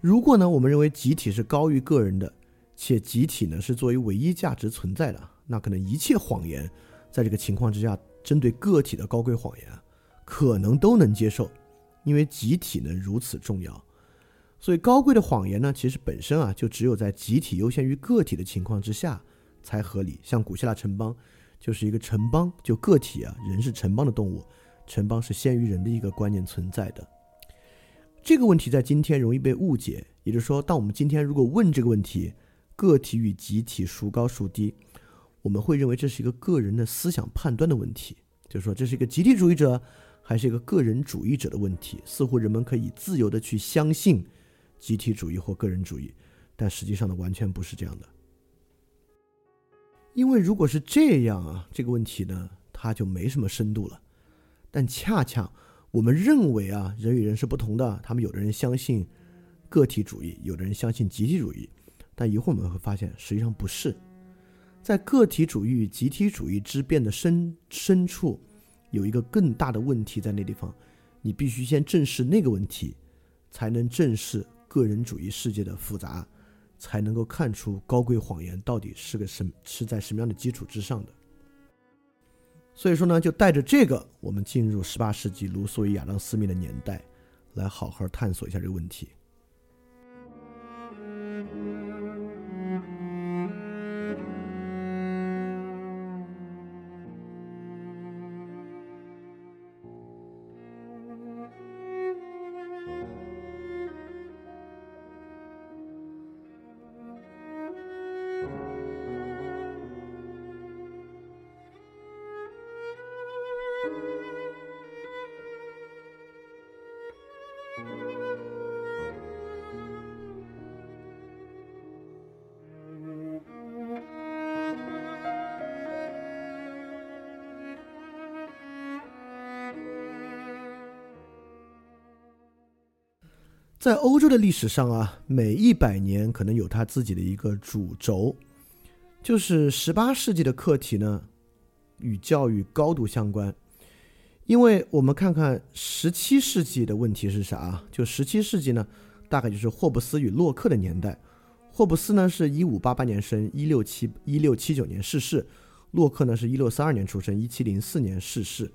如果呢，我们认为集体是高于个人的，且集体呢是作为唯一价值存在的，那可能一切谎言，在这个情况之下，针对个体的高贵谎言，可能都能接受，因为集体呢如此重要。所以高贵的谎言呢，其实本身啊，就只有在集体优先于个体的情况之下才合理。像古希腊城邦，就是一个城邦，就个体啊，人是城邦的动物。城邦是先于人的一个观念存在的，这个问题在今天容易被误解。也就是说，当我们今天如果问这个问题，个体与集体孰高孰低，我们会认为这是一个个人的思想判断的问题，就是说这是一个集体主义者还是一个个人主义者的问题。似乎人们可以自由的去相信集体主义或个人主义，但实际上呢，完全不是这样的。因为如果是这样啊，这个问题呢，它就没什么深度了。但恰恰我们认为啊，人与人是不同的。他们有的人相信个体主义，有的人相信集体主义。但一会儿我们会发现，实际上不是。在个体主义与集体主义之变的深深处，有一个更大的问题在那地方。你必须先正视那个问题，才能正视个人主义世界的复杂，才能够看出高贵谎言到底是个什是在什么样的基础之上的。所以说呢，就带着这个，我们进入十八世纪卢梭与亚当·斯密的年代，来好好探索一下这个问题。在欧洲的历史上啊，每一百年可能有它自己的一个主轴，就是十八世纪的课题呢，与教育高度相关。因为我们看看十七世纪的问题是啥？就十七世纪呢，大概就是霍布斯与洛克的年代。霍布斯呢是一五八八年生，一六七一六七九年逝世；洛克呢是一六三二年出生，一七零四年逝世。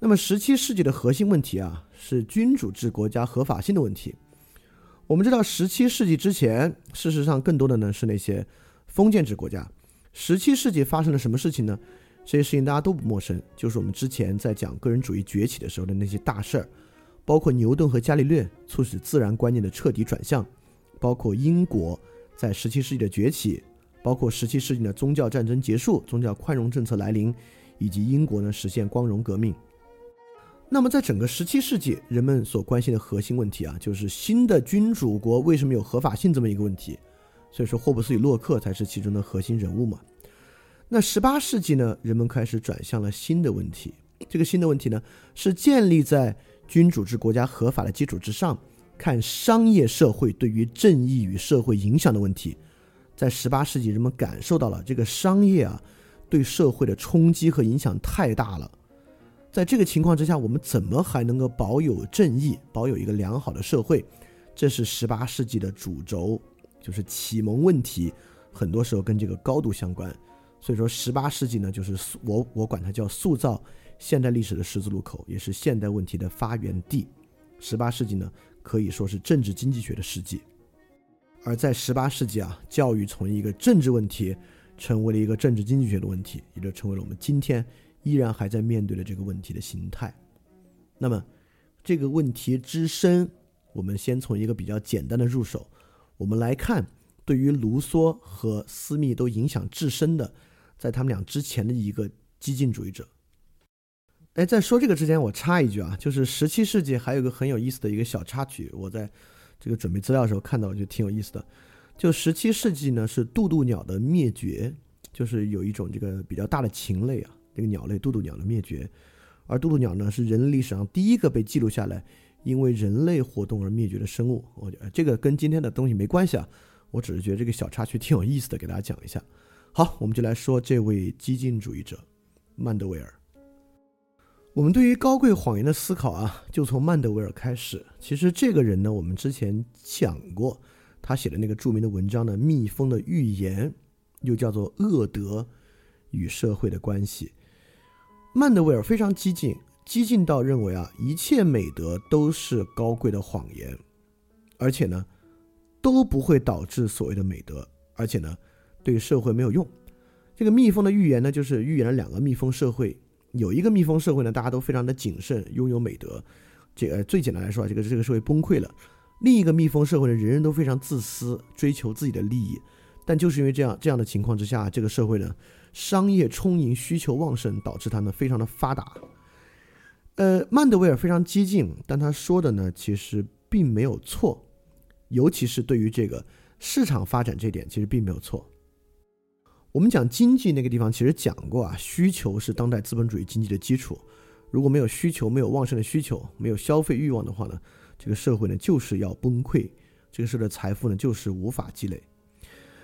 那么十七世纪的核心问题啊，是君主制国家合法性的问题。我们知道，十七世纪之前，事实上更多的呢是那些封建制国家。十七世纪发生了什么事情呢？这些事情大家都不陌生，就是我们之前在讲个人主义崛起的时候的那些大事儿，包括牛顿和伽利略促使自然观念的彻底转向，包括英国在十七世纪的崛起，包括十七世纪的宗教战争结束、宗教宽容政策来临，以及英国呢实现光荣革命。那么，在整个十七世纪，人们所关心的核心问题啊，就是新的君主国为什么有合法性这么一个问题。所以说，霍布斯与洛克才是其中的核心人物嘛。那十八世纪呢，人们开始转向了新的问题。这个新的问题呢，是建立在君主制国家合法的基础之上，看商业社会对于正义与社会影响的问题。在十八世纪，人们感受到了这个商业啊，对社会的冲击和影响太大了。在这个情况之下，我们怎么还能够保有正义，保有一个良好的社会？这是十八世纪的主轴，就是启蒙问题，很多时候跟这个高度相关。所以说，十八世纪呢，就是我我管它叫塑造现代历史的十字路口，也是现代问题的发源地。十八世纪呢，可以说是政治经济学的世纪。而在十八世纪啊，教育从一个政治问题，成为了一个政治经济学的问题，也就成为了我们今天。依然还在面对着这个问题的形态，那么这个问题之深，我们先从一个比较简单的入手，我们来看对于卢梭和斯密都影响至深的在他们俩之前的一个激进主义者。哎，在说这个之前，我插一句啊，就是十七世纪还有个很有意思的一个小插曲，我在这个准备资料的时候看到，就挺有意思的。就十七世纪呢，是渡渡鸟的灭绝，就是有一种这个比较大的禽类啊，这个鸟类渡渡鸟的灭绝，而渡渡鸟呢是人类历史上第一个被记录下来因为人类活动而灭绝的生物。我觉得这个跟今天的东西没关系啊，我只是觉得这个小插曲挺有意思的，给大家讲一下。好，我们就来说这位激进主义者曼德维尔。我们对于高贵谎言的思考啊，就从曼德维尔开始。其实这个人呢，我们之前讲过，他写的那个著名的文章呢，《蜜蜂的预言》，又叫做《恶德与社会的关系》。曼德维尔非常激进，激进到认为啊，一切美德都是高贵的谎言，而且呢，都不会导致所谓的美德，而且呢，对社会没有用。这个蜜蜂的预言呢，就是预言了两个蜜蜂社会。有一个蜜蜂社会呢，大家都非常的谨慎，拥有美德。这个最简单来说啊，这个这个社会崩溃了。另一个蜜蜂社会呢，人人都非常自私，追求自己的利益。但就是因为这样这样的情况之下，这个社会呢，商业充盈，需求旺盛，导致它呢非常的发达。呃，曼德维尔非常激进，但他说的呢其实并没有错，尤其是对于这个市场发展这点，其实并没有错。我们讲经济那个地方，其实讲过啊，需求是当代资本主义经济的基础。如果没有需求，没有旺盛的需求，没有消费欲望的话呢，这个社会呢就是要崩溃，这个社会的财富呢就是无法积累。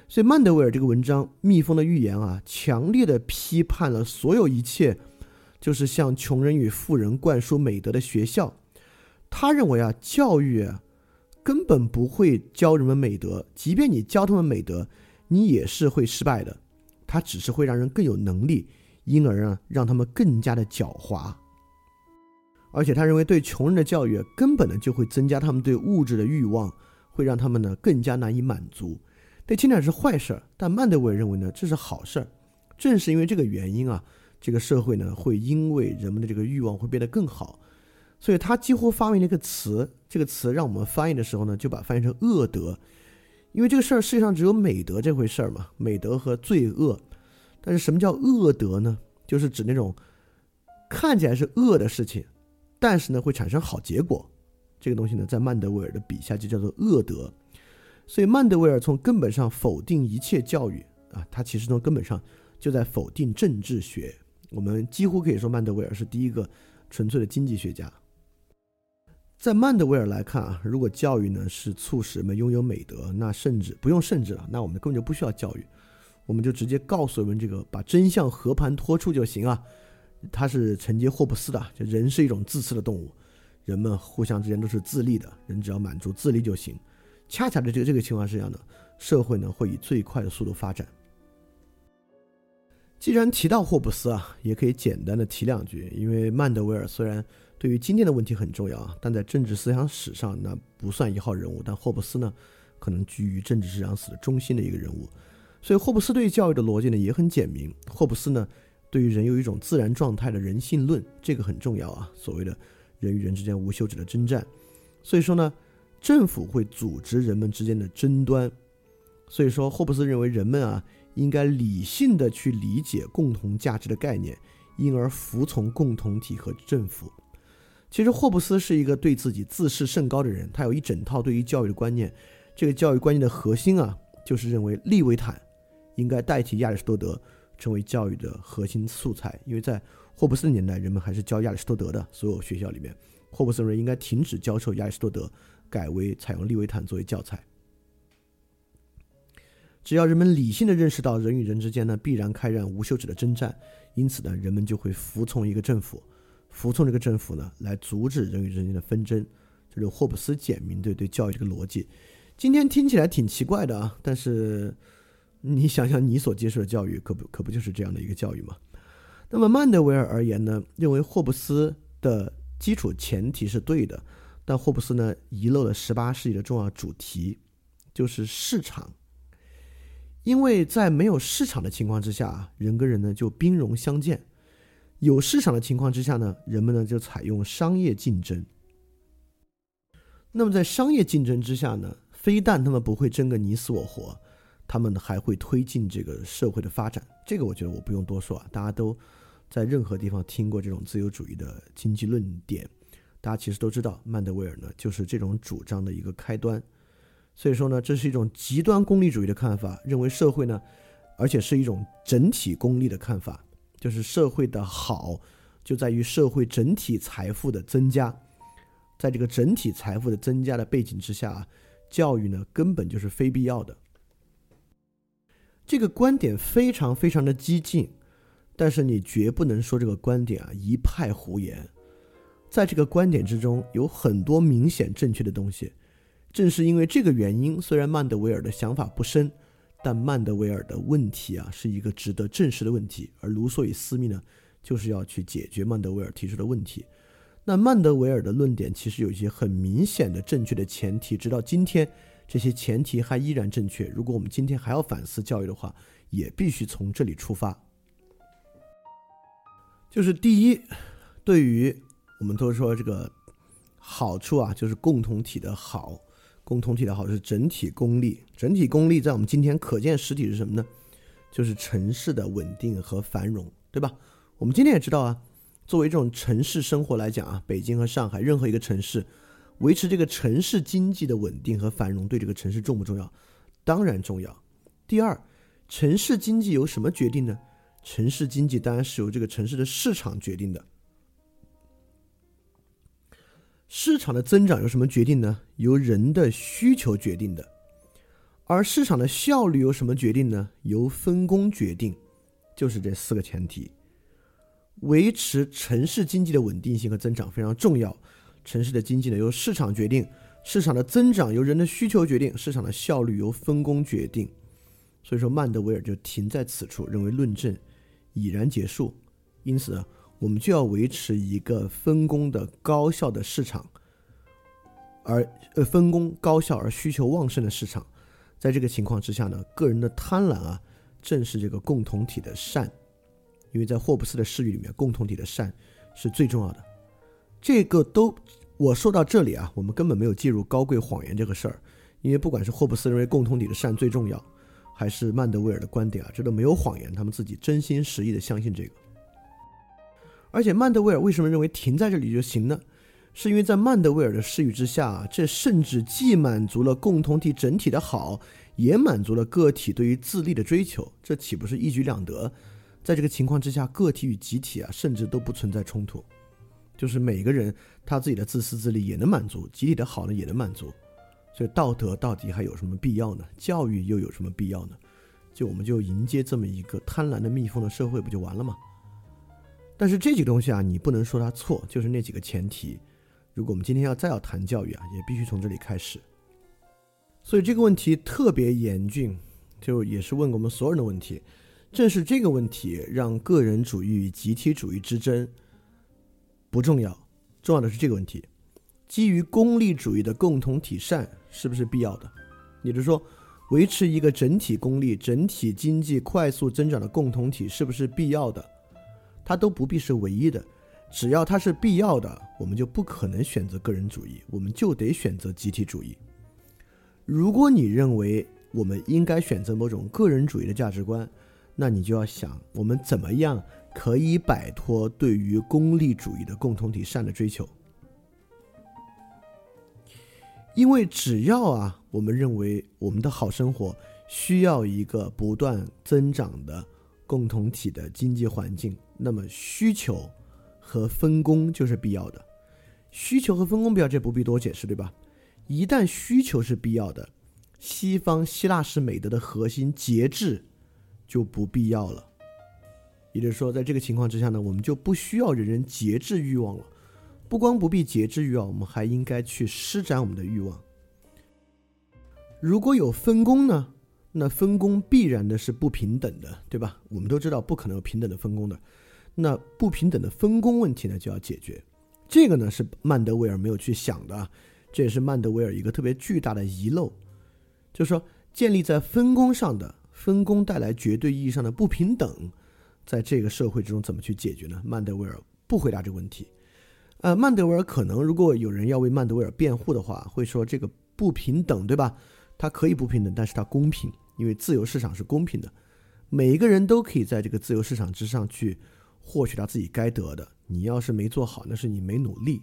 所以曼德维尔这个文章《蜜蜂的预言》啊，强烈的批判了所有一切，就是向穷人与富人灌输美德的学校。他认为啊，教育根本不会教人们美德，即便你教他们美德，你也是会失败的。它只是会让人更有能力，因而呢，让他们更加的狡猾。而且他认为，对穷人的教育根本呢就会增加他们对物质的欲望，会让他们呢更加难以满足。这听起来是坏事儿，但曼德维尔认为呢这是好事儿。正是因为这个原因啊，这个社会呢会因为人们的这个欲望会变得更好。所以他几乎发明了一个词，这个词让我们翻译的时候呢就把翻译成恶德。因为这个事儿世界上只有美德这回事儿嘛，美德和罪恶。但是什么叫恶德呢？就是指那种看起来是恶的事情，但是呢会产生好结果。这个东西呢，在曼德维尔的笔下就叫做恶德。所以曼德维尔从根本上否定一切教育啊，他其实从根本上就在否定政治学。我们几乎可以说曼德维尔是第一个纯粹的经济学家。在曼德维尔来看啊，如果教育呢是促使人们拥有美德，那甚至不用甚至了，那我们根本就不需要教育，我们就直接告诉人们这个把真相和盘托出就行啊。他是承接霍布斯的，就人是一种自私的动物，人们互相之间都是自利的，人只要满足自利就行。恰恰的这个这个情况是这样的，社会呢会以最快的速度发展。既然提到霍布斯啊，也可以简单的提两句，因为曼德维尔虽然。对于今天的问题很重要啊，但在政治思想史上那不算一号人物。但霍布斯呢，可能居于政治思想史的中心的一个人物。所以霍布斯对于教育的逻辑呢也很简明。霍布斯呢对于人有一种自然状态的人性论，这个很重要啊。所谓的人与人之间无休止的征战。所以说呢，政府会组织人们之间的争端。所以说霍布斯认为人们啊应该理性的去理解共同价值的概念，因而服从共同体和政府。其实霍布斯是一个对自己自视甚高的人，他有一整套对于教育的观念。这个教育观念的核心啊，就是认为利维坦应该代替亚里士多德成为教育的核心素材。因为在霍布斯年代，人们还是教亚里士多德的，所有学校里面，霍布斯认为应该停止教授亚里士多德，改为采用利维坦作为教材。只要人们理性的认识到人与人之间呢必然开展无休止的征战，因此呢，人们就会服从一个政府。服从这个政府呢，来阻止人与人之间的纷争，这是霍布斯简明对对教育这个逻辑。今天听起来挺奇怪的啊，但是你想想你所接受的教育，可不可不就是这样的一个教育吗？那么曼德维尔而言呢，认为霍布斯的基础前提是对的，但霍布斯呢遗漏了十八世纪的重要主题，就是市场。因为在没有市场的情况之下，人跟人呢就兵戎相见。有市场的情况之下呢，人们呢就采用商业竞争。那么在商业竞争之下呢，非但他们不会争个你死我活，他们还会推进这个社会的发展。这个我觉得我不用多说啊，大家都在任何地方听过这种自由主义的经济论点，大家其实都知道，曼德威尔呢就是这种主张的一个开端。所以说呢，这是一种极端功利主义的看法，认为社会呢，而且是一种整体功利的看法，就是社会的好就在于社会整体财富的增加，在这个整体财富的增加的背景之下，教育呢根本就是非必要的。这个观点非常非常的激进，但是你绝不能说这个观点啊一派胡言，在这个观点之中有很多明显正确的东西。正是因为这个原因，虽然曼德维尔的想法不深，但曼德维尔的问题啊是一个值得正视的问题。而卢梭与斯密呢，就是要去解决曼德维尔提出的问题。那曼德维尔的论点其实有一些很明显的正确的前提，直到今天这些前提还依然正确。如果我们今天还要反思教育的话，也必须从这里出发。就是第一，对于我们都说这个好处啊，就是共同体的好。共同体的好是整体功利，整体功利在我们今天可见实体是什么呢？就是城市的稳定和繁荣，对吧？我们今天也知道啊，作为这种城市生活来讲啊，北京和上海任何一个城市，维持这个城市经济的稳定和繁荣，对这个城市重不重要？当然重要。第二，城市经济由什么决定呢？城市经济当然是由这个城市的市场决定的。市场的增长由什么决定呢？由人的需求决定的。而市场的效率由什么决定呢？由分工决定。就是这四个前提。维持城市经济的稳定性和增长非常重要。城市的经济呢由市场决定，市场的增长由人的需求决定，市场的效率由分工决定。所以说，曼德维尔就停在此处，认为论证已然结束。因此。我们就要维持一个分工的高效的市场，而呃分工高效而需求旺盛的市场，在这个情况之下呢，个人的贪婪啊，正是这个共同体的善，因为在霍布斯的视域里面，共同体的善是最重要的。这个都我说到这里啊，我们根本没有介入高贵谎言这个事儿，因为不管是霍布斯认为共同体的善最重要，还是曼德威尔的观点啊，这都没有谎言，他们自己真心实意的相信这个。而且曼德威尔为什么认为停在这里就行呢？是因为在曼德威尔的视域之下，这甚至既满足了共同体整体的好，也满足了个体对于自立的追求，这岂不是一举两得？在这个情况之下，个体与集体啊，甚至都不存在冲突，就是每个人他自己的自私自利也能满足，集体的好呢也能满足，所以道德到底还有什么必要呢？教育又有什么必要呢？就我们就迎接这么一个贪婪的蜜蜂的社会，不就完了吗？但是这几个东西啊，你不能说它错，就是那几个前提。如果我们今天要再要谈教育啊，也必须从这里开始。所以这个问题特别严峻，就也是问我们所有人的问题。正是这个问题，让个人主义与集体主义之争不重要，重要的是这个问题：基于功利主义的共同体善是不是必要的？也就是说，维持一个整体功利、整体经济快速增长的共同体是不是必要的？它都不必是唯一的，只要它是必要的，我们就不可能选择个人主义，我们就得选择集体主义。如果你认为我们应该选择某种个人主义的价值观，那你就要想，我们怎么样可以摆脱对于功利主义的共同体善的追求？因为只要啊，我们认为我们的好生活需要一个不断增长的共同体的经济环境。那么需求和分工就是必要的，需求和分工必要，这不必多解释，对吧？一旦需求是必要的，西方希腊式美德的核心节制就不必要了。也就是说，在这个情况之下呢，我们就不需要人人节制欲望了。不光不必节制欲望，我们还应该去施展我们的欲望。如果有分工呢？那分工必然的是不平等的，对吧？我们都知道不可能有平等的分工的。那不平等的分工问题呢，就要解决。这个呢是曼德威尔没有去想的，这也是曼德威尔一个特别巨大的遗漏，就是说建立在分工上的分工带来绝对意义上的不平等，在这个社会之中怎么去解决呢？曼德威尔不回答这个问题。呃，曼德威尔可能如果有人要为曼德威尔辩护的话，会说这个不平等，对吧？它可以不平等，但是它公平。因为自由市场是公平的，每一个人都可以在这个自由市场之上去获取到自己该得的。你要是没做好，那是你没努力。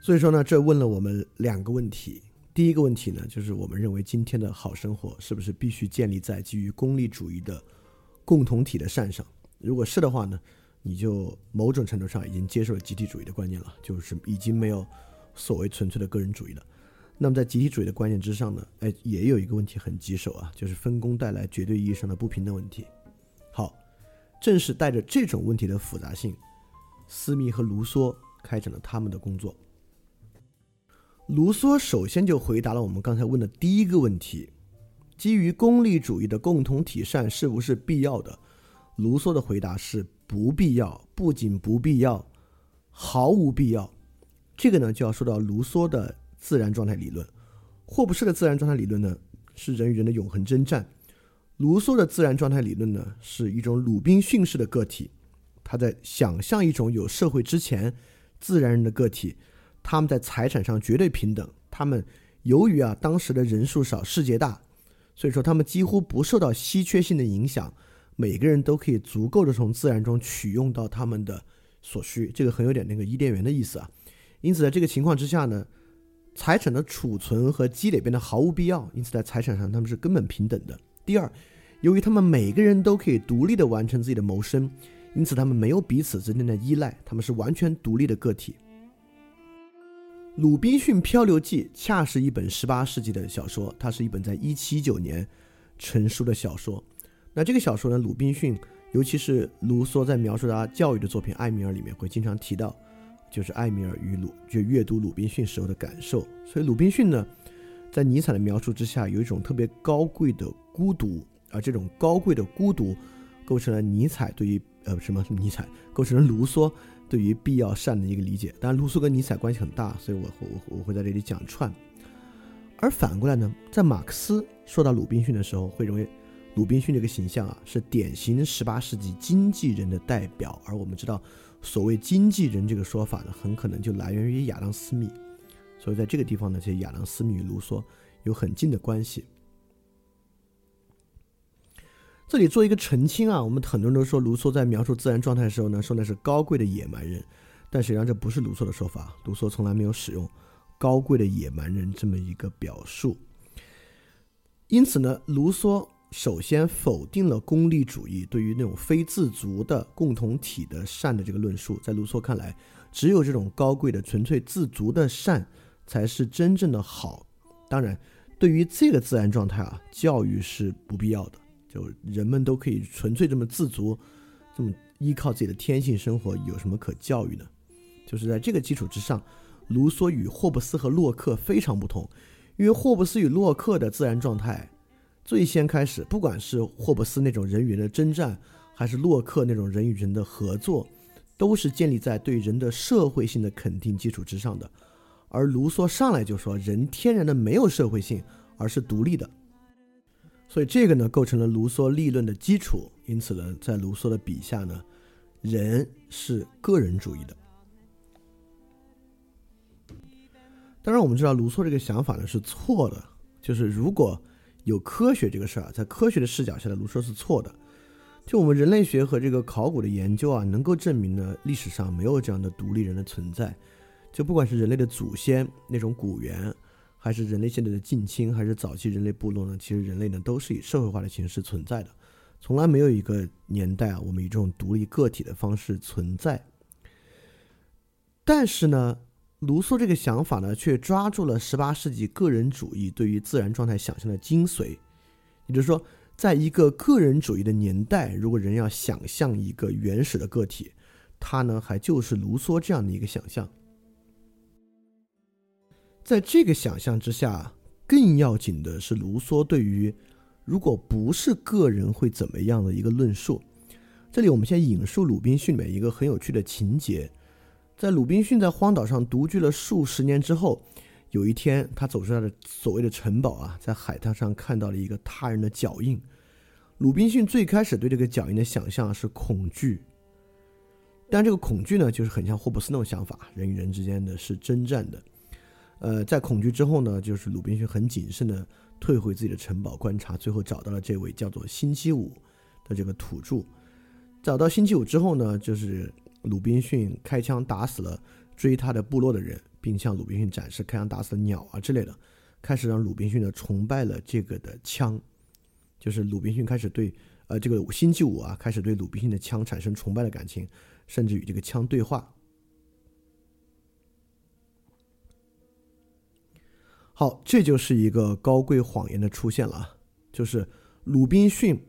所以说呢，这问了我们两个问题。第一个问题呢，就是我们认为今天的好生活是不是必须建立在基于功利主义的共同体的善上？如果是的话呢，你就某种程度上已经接受了集体主义的观念了，就是已经没有所谓纯粹的个人主义了。那么在集体主义的观念之上呢，哎，也有一个问题很棘手啊，就是分工带来绝对意义上的不平等问题。好，正是带着这种问题的复杂性，斯密和卢梭开展了他们的工作。卢梭首先就回答了我们刚才问的第一个问题：基于功利主义的共同体善是不是必要的？卢梭的回答是不必要，不仅不必要，毫无必要。这个呢，就要说到卢梭的自然状态理论。霍布斯的自然状态理论呢，是人与人的永恒征战；卢梭的自然状态理论呢，是一种鲁滨逊式的个体，他在想象一种有社会之前自然人的个体。他们在财产上绝对平等。他们由于啊当时的人数少，世界大，所以说他们几乎不受到稀缺性的影响。每个人都可以足够的从自然中取用到他们的所需。这个很有点那个伊甸园的意思啊。因此在这个情况之下呢，财产的储存和积累变得毫无必要。因此在财产上他们是根本平等的。第二，由于他们每个人都可以独立的完成自己的谋生，因此他们没有彼此之间的依赖，他们是完全独立的个体。《鲁滨逊漂流记》恰是一本十八世纪的小说，它是一本在一七一九年成书的小说。那这个小说呢，鲁滨逊，尤其是卢梭在描述他教育的作品《艾米尔》里面会经常提到，就是艾米尔与鲁就阅读鲁滨逊时候的感受。所以鲁滨逊呢，在尼采的描述之下，有一种特别高贵的孤独，而这种高贵的孤独，构成了尼采对于呃什么尼采构成了卢梭。对于必要善的一个理解，当然卢梭跟尼采关系很大，所以我我我会在这里讲串。而反过来呢，在马克思说到鲁滨逊的时候，会认为鲁滨逊这个形象啊是典型十八世纪经纪人的代表。而我们知道，所谓经纪人这个说法呢，很可能就来源于亚当·斯密。所以在这个地方呢，其实亚当·斯密与卢梭有很近的关系。这里做一个澄清啊，我们很多人都说卢梭在描述自然状态的时候呢，说那是高贵的野蛮人，但实际上这不是卢梭的说法，卢梭从来没有使用“高贵的野蛮人”这么一个表述。因此呢，卢梭首先否定了功利主义对于那种非自足的共同体的善的这个论述。在卢梭看来，只有这种高贵的、纯粹自足的善才是真正的好。当然，对于这个自然状态啊，教育是不必要的。就人们都可以纯粹这么自足，这么依靠自己的天性生活，有什么可教育呢？就是在这个基础之上，卢梭与霍布斯和洛克非常不同，因为霍布斯与洛克的自然状态，最先开始，不管是霍布斯那种人与人的征战，还是洛克那种人与人的合作，都是建立在对人的社会性的肯定基础之上的，而卢梭上来就说人天然的没有社会性，而是独立的。所以这个呢，构成了卢梭立论的基础。因此呢，在卢梭的笔下呢，人是个人主义的。当然，我们知道卢梭这个想法呢是错的。就是如果有科学这个事儿，在科学的视角下的卢梭是错的。就我们人类学和这个考古的研究啊，能够证明呢，历史上没有这样的独立人的存在。就不管是人类的祖先那种古猿。还是人类现在的近亲，还是早期人类部落呢？其实人类呢都是以社会化的形式存在的，从来没有一个年代啊，我们以这种独立个体的方式存在。但是呢，卢梭这个想法呢，却抓住了十八世纪个人主义对于自然状态想象的精髓。也就是说，在一个个人主义的年代，如果人要想象一个原始的个体，他呢还就是卢梭这样的一个想象。在这个想象之下，更要紧的是卢梭对于如果不是个人会怎么样的一个论述。这里我们先引述鲁滨逊里面一个很有趣的情节：在鲁滨逊在荒岛上独居了数十年之后，有一天他走出他的所谓的城堡啊，在海滩上看到了一个他人的脚印。鲁滨逊最开始对这个脚印的想象是恐惧，但这个恐惧呢，就是很像霍布斯那种想法，人与人之间的是征战的。呃，在恐惧之后呢，就是鲁滨逊很谨慎的退回自己的城堡观察，最后找到了这位叫做星期五的这个土著。找到星期五之后呢，就是鲁滨逊开枪打死了追他的部落的人，并向鲁滨逊展示开枪打死的鸟啊之类的，开始让鲁滨逊呢崇拜了这个的枪，就是鲁滨逊开始对呃这个星期五啊开始对鲁滨逊的枪产生崇拜的感情，甚至与这个枪对话。好，这就是一个高贵谎言的出现了，就是鲁滨逊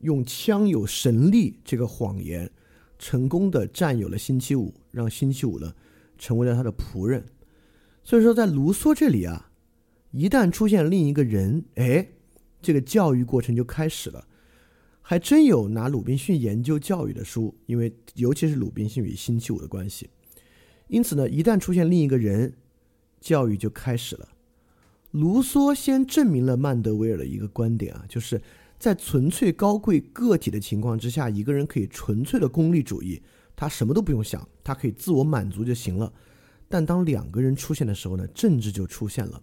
用枪有神力这个谎言，成功的占有了星期五，让星期五呢成为了他的仆人。所以说，在卢梭这里啊，一旦出现另一个人，哎，这个教育过程就开始了。还真有拿鲁滨逊研究教育的书，因为尤其是鲁滨逊与星期五的关系。因此呢，一旦出现另一个人，教育就开始了。卢梭先证明了曼德维尔的一个观点啊，就是在纯粹高贵个体的情况之下，一个人可以纯粹的功利主义，他什么都不用想，他可以自我满足就行了。但当两个人出现的时候呢，政治就出现了。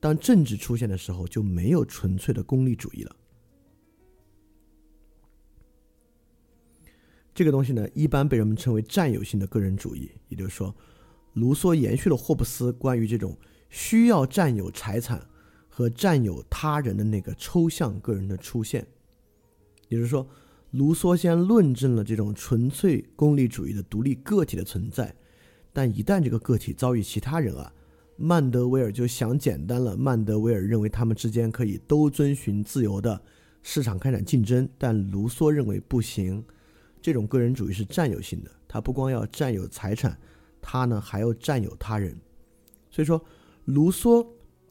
当政治出现的时候，就没有纯粹的功利主义了。这个东西呢，一般被人们称为占有性的个人主义，也就是说，卢梭延续了霍布斯关于这种。需要占有财产和占有他人的那个抽象个人的出现，也就是说，卢梭先论证了这种纯粹功利主义的独立个体的存在，但一旦这个个体遭遇其他人啊，曼德维尔就想简单了。曼德维尔认为他们之间可以都遵循自由的市场开展竞争，但卢梭认为不行，这种个人主义是占有性的，他不光要占有财产，他呢还要占有他人，所以说。卢梭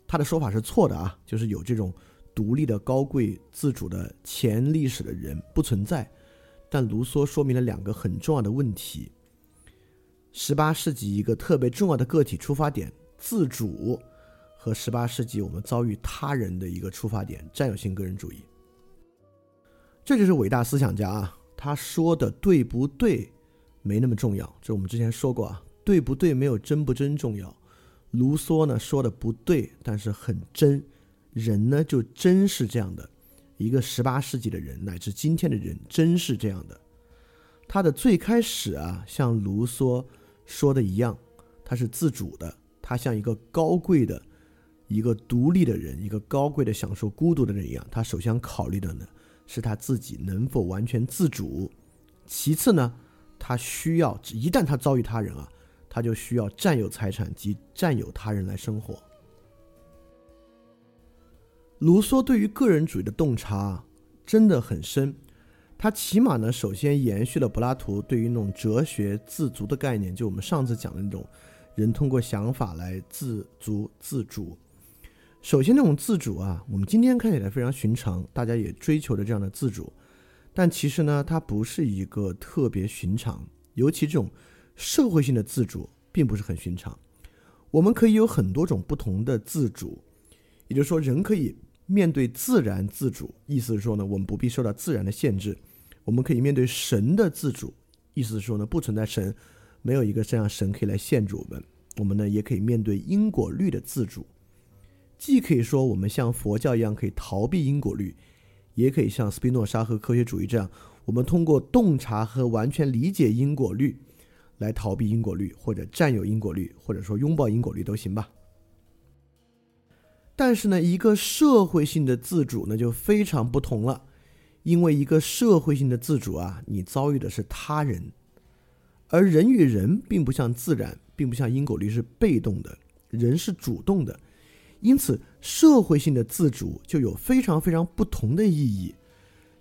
他的说法是错的啊，就是有这种独立的、高贵、自主的前历史的人不存在。但卢梭说明了两个很重要的问题：十八世纪一个特别重要的个体出发点——自主，和十八世纪我们遭遇他人的一个出发点——占有性个人主义。这就是伟大思想家啊，他说的对不对没那么重要。这我们之前说过啊，对不对没有真不真重要。卢梭呢说的不对，但是很真。人呢就真是这样的，一个十八世纪的人乃至今天的人真是这样的。他的最开始啊，像卢梭说的一样，他是自主的，他像一个高贵的、一个独立的人，一个高贵的享受孤独的人一样。他首先考虑的呢是他自己能否完全自主，其次呢，他需要一旦他遭遇他人啊。他就需要占有财产及占有他人来生活。卢梭对于个人主义的洞察真的很深，他起码呢，首先延续了柏拉图对于那种哲学自足的概念，就我们上次讲的那种人通过想法来自足自主。首先，那种自主啊，我们今天看起来非常寻常，大家也追求的这样的自主，但其实呢，它不是一个特别寻常，尤其这种。社会性的自主并不是很寻常，我们可以有很多种不同的自主，也就是说，人可以面对自然自主，意思是说呢，我们不必受到自然的限制；我们可以面对神的自主，意思是说呢，不存在神，没有一个这样神可以来限制我们。我们呢，也可以面对因果律的自主，既可以说我们像佛教一样可以逃避因果律，也可以像斯宾诺莎和科学主义这样，我们通过洞察和完全理解因果律。来逃避因果律，或者占有因果律，或者说拥抱因果律都行吧。但是呢，一个社会性的自主呢就非常不同了，因为一个社会性的自主啊，你遭遇的是他人，而人与人并不像自然，并不像因果律是被动的，人是主动的，因此社会性的自主就有非常非常不同的意义。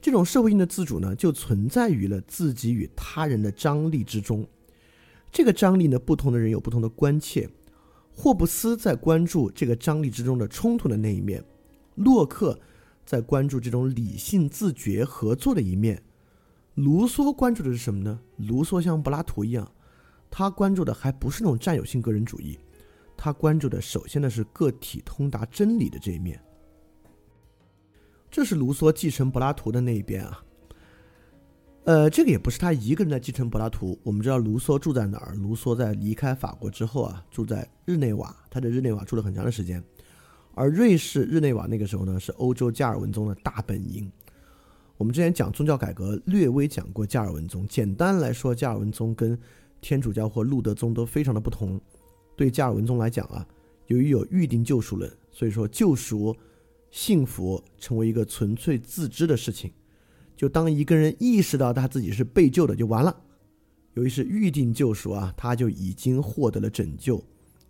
这种社会性的自主呢，就存在于了自己与他人的张力之中。这个张力呢，不同的人有不同的关切。霍布斯在关注这个张力之中的冲突的那一面，洛克在关注这种理性自觉合作的一面，卢梭关注的是什么呢？卢梭像柏拉图一样，他关注的还不是那种占有性个人主义，他关注的首先呢是个体通达真理的这一面。这是卢梭继承柏拉图的那一边啊。呃，这个也不是他一个人在继承柏拉图。我们知道卢梭住在哪儿？卢梭在离开法国之后啊，住在日内瓦。他在日内瓦住了很长的时间。而瑞士日内瓦那个时候呢，是欧洲加尔文宗的大本营。我们之前讲宗教改革，略微讲过加尔文宗。简单来说，加尔文宗跟天主教或路德宗都非常的不同。对加尔文宗来讲啊，由于有预定救赎论，所以说救赎、幸福成为一个纯粹自知的事情。就当一个人意识到他自己是被救的，就完了。由于是预定救赎啊，他就已经获得了拯救，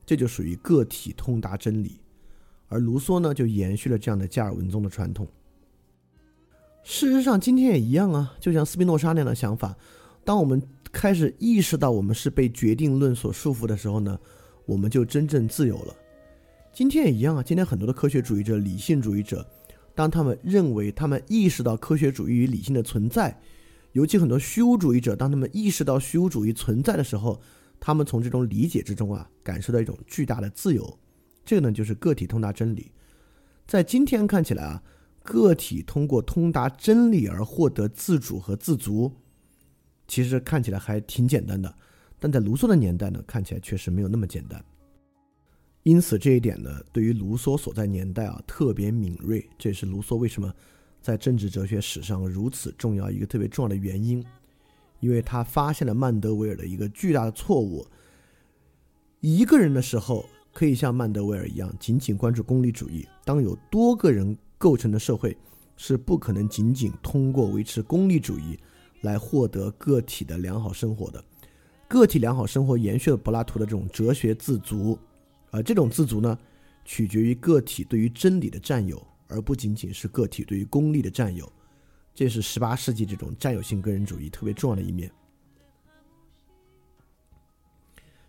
这就属于个体通达真理。而卢梭呢，就延续了这样的加尔文宗的传统。事实上，今天也一样啊，就像斯宾诺莎那样的想法。当我们开始意识到我们是被决定论所束缚的时候呢，我们就真正自由了。今天也一样啊，今天很多的科学主义者、理性主义者，当他们认为他们意识到科学主义与理性的存在，尤其很多虚无主义者，当他们意识到虚无主义存在的时候，他们从这种理解之中啊，感受到一种巨大的自由。这个呢，就是个体通达真理。在今天看起来啊。个体通过通达真理而获得自主和自足，其实看起来还挺简单的，但在卢梭的年代呢，看起来确实没有那么简单。因此这一点呢，对于卢梭所在年代啊特别敏锐，这也是卢梭为什么在政治哲学史上如此重要一个特别重要的原因，因为他发现了曼德维尔的一个巨大的错误：一个人的时候可以像曼德维尔一样仅仅关注功利主义，当有多个人。构成的社会是不可能仅仅通过维持功利主义来获得个体的良好生活的。个体良好生活延续了柏拉图的这种哲学自足，而这种自足呢，取决于个体对于真理的占有，而不仅仅是个体对于功利的占有。这是十八世纪这种占有性个人主义特别重要的一面。